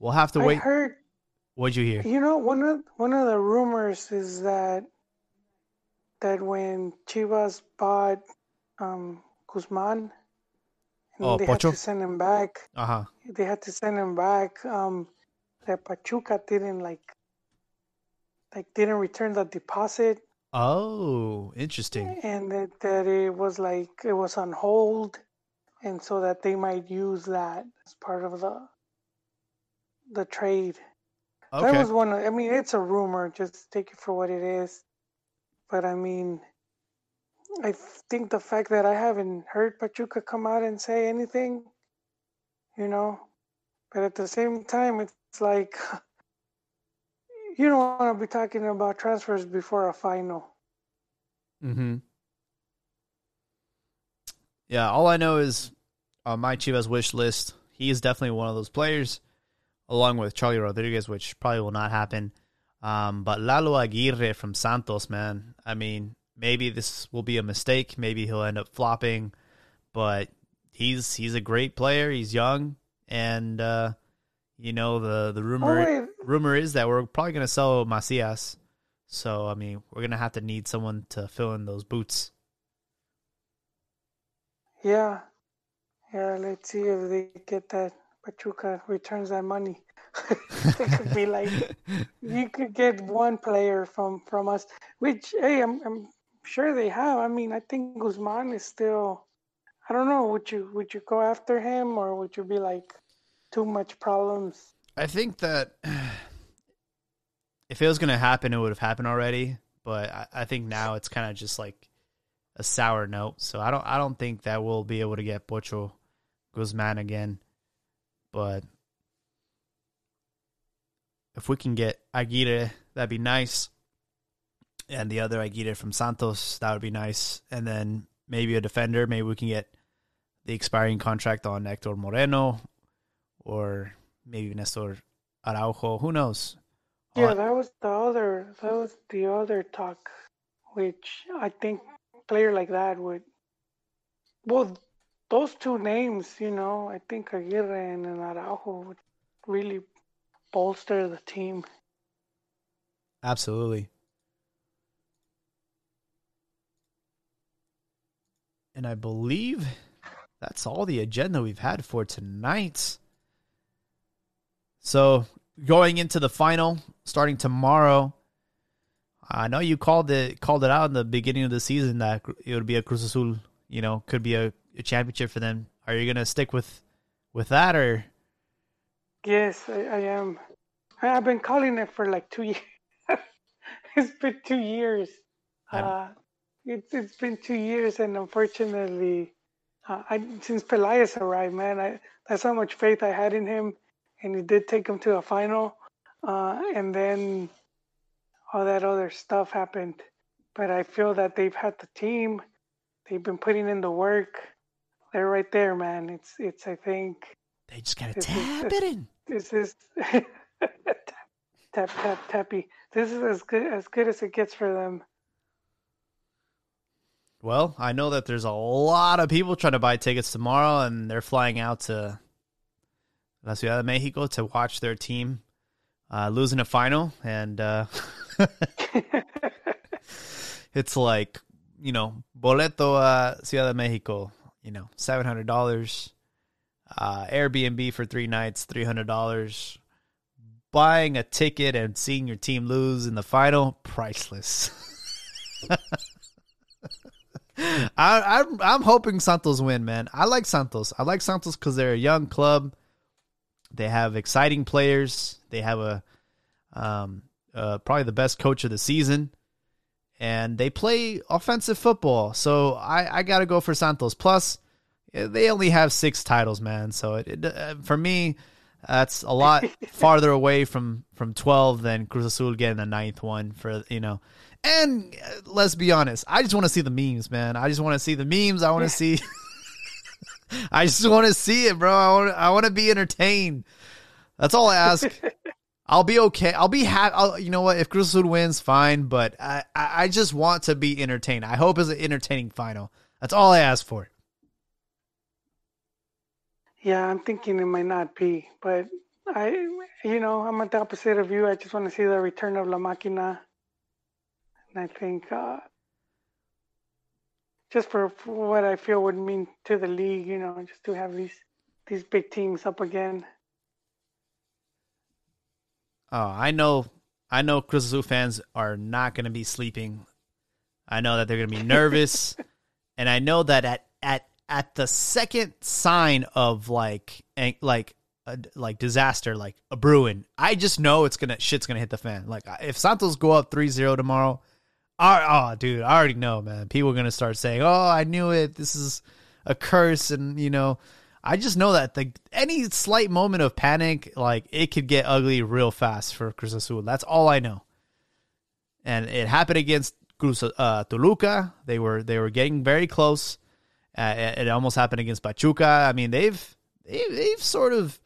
we'll have to I wait. heard. What'd you hear? You know, one of one of the rumors is that that when Chivas bought um, Guzman, and Oh, they Pocho? had to send him back. Uh huh. They had to send him back. Um, that Pachuca didn't like, like didn't return the deposit, Oh, interesting. and that, that it was like it was on hold, and so that they might use that as part of the the trade. That was one. Of, I mean, it's a rumor. Just take it for what it is. But I mean, I think the fact that I haven't heard Pachuca come out and say anything, you know, but at the same time, it's like you don't want to be talking about transfers before a final. Mm-hmm. Yeah, all I know is on my Chivas wish list, he is definitely one of those players, along with Charly Rodriguez, which probably will not happen. Um, but Lalo Aguirre from Santos, man, I mean, maybe this will be a mistake. Maybe he'll end up flopping, but he's he's a great player. He's young, and uh, you know the the Oh rumor wait, rumor is that we're probably gonna sell Macias. So I mean, we're gonna have to need someone to fill in those boots. yeah, yeah. Let's see if they get that Pachuca returns that money. it could be like you could get one player from from us, which hey, I'm I'm sure they have. I mean, I think Guzman is still. I don't know. Would you would you go after him or would you be like too much problems? I think that if it was going to happen, it would have happened already. But I, I think now it's kind of just like a sour note. So I don't I don't think that we'll be able to get Pocho Guzman again. But if we can get Aguirre, that'd be nice. And the other Aguirre from Santos, that would be nice. And then maybe a defender. Maybe we can get the expiring contract on Hector Moreno or maybe Nestor Araujo. Who knows? Yeah, that was the other that was the other talk, which I think player like that would. Well, those two names, you know, I think Aguirre and Araujo would really bolster the team. Absolutely. And I believe that's all the agenda we've had for tonight. So, going into the final, starting tomorrow, I know you called it called it out in the beginning of the season that it would be a Cruz Azul, you know, could be a, a championship for them. Are you gonna stick with with that or? Yes, I, I am. I- I've been calling it for like two years. it's been two years. Uh, it's it's been two years, and unfortunately, uh, I since Pelias arrived, man, I that's how much faith I had in him, and he did take him to a final, uh, and then all that other stuff happened. But I feel that they've had the team, they've been putting in the work. they're right there, man. It's it's. I think they just gotta tap it in. This is tap tap tappy. This is as good as good as it gets for them. Well, I know that there's a lot of people trying to buy tickets tomorrow, and they're flying out to La Ciudad de Mexico to watch their team uh, lose in a final, and uh, it's like you know boleto uh, Ciudad de Mexico, you know seven hundred dollars, uh, Airbnb for three nights, three hundred dollars. Buying a ticket and seeing your team lose in the final, priceless. I, I'm I'm hoping Santos win, man. I like Santos. I like Santos because they're a young club. They have exciting players. They have a um, uh, probably the best coach of the season, and they play offensive football. So I I got to go for Santos. Plus, they only have six titles, man. So it, it uh, for me, that's a lot farther away from from twelve than Cruz Azul getting the ninth one. For you know, and uh, let's be honest, I just want to see the memes, man. I just want to see the memes. I want to see. I just want to see it, bro. I want. I want to be entertained. That's all I ask. I'll be okay. I'll be happy. You know what? If Azul wins, fine. But I, I just want to be entertained. I hope it's an entertaining final. That's all I ask for. Yeah, I'm thinking it might not be, but I, you know, I'm at the opposite of you. I just want to see the return of La Máquina and I think uh, just for, for what I feel would mean to the league, you know, just to have these these big teams up again. Oh, I know, I know. Cruz Azul fans are not going to be sleeping. I know that they're going to be nervous, and I know that at at at the second sign of like like a, like disaster, like a brewing, I just know it's gonna shit's gonna hit the fan. Like if Santos go up 3-0 tomorrow, oh, dude, I already know, man. People are gonna start saying, "Oh, I knew it. This is a curse," and you know, I just know that the any slight moment of panic, like it could get ugly real fast for Cruz Azul. That's all I know. And it happened against Cruz uh, Toluca. They were they were getting very close. Uh, it almost happened against Pachuca. I mean, they've they, they've sort of.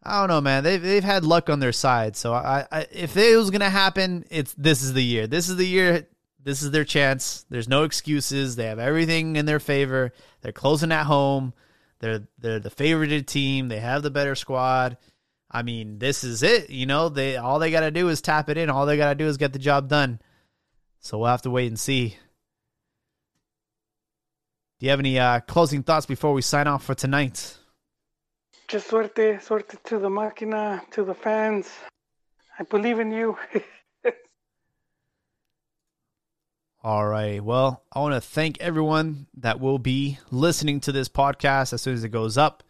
I don't know, man. They've they've had luck on their side. So I, I if it was gonna happen, it's this is the year. This is the year. This is their chance. There's no excuses. They have everything in their favor. They're closing at home. They're they're the favorited team. They have the better squad. I mean, this is it. You know, they all they got to do is tap it in. All they got to do is get the job done. So we'll have to wait and see. Do you have any uh, closing thoughts before we sign off for tonight? Just suerte, suerte to the máquina, to the fans. I believe in you. All right. Well, I want to thank everyone that will be listening to this podcast as soon as it goes up.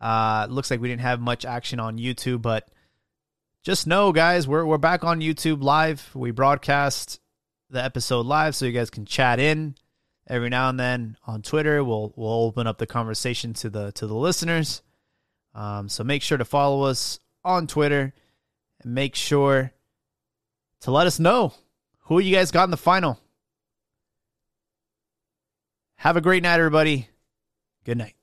Uh, looks like we didn't have much action on YouTube, but just know, guys, we're we're back on YouTube live. We broadcast the episode live, so you guys can chat in every now and then on Twitter. We'll we'll open up the conversation to the to the listeners. Um, so make sure to follow us on Twitter and make sure to let us know who you guys got in the final. Have a great night, everybody. Good night.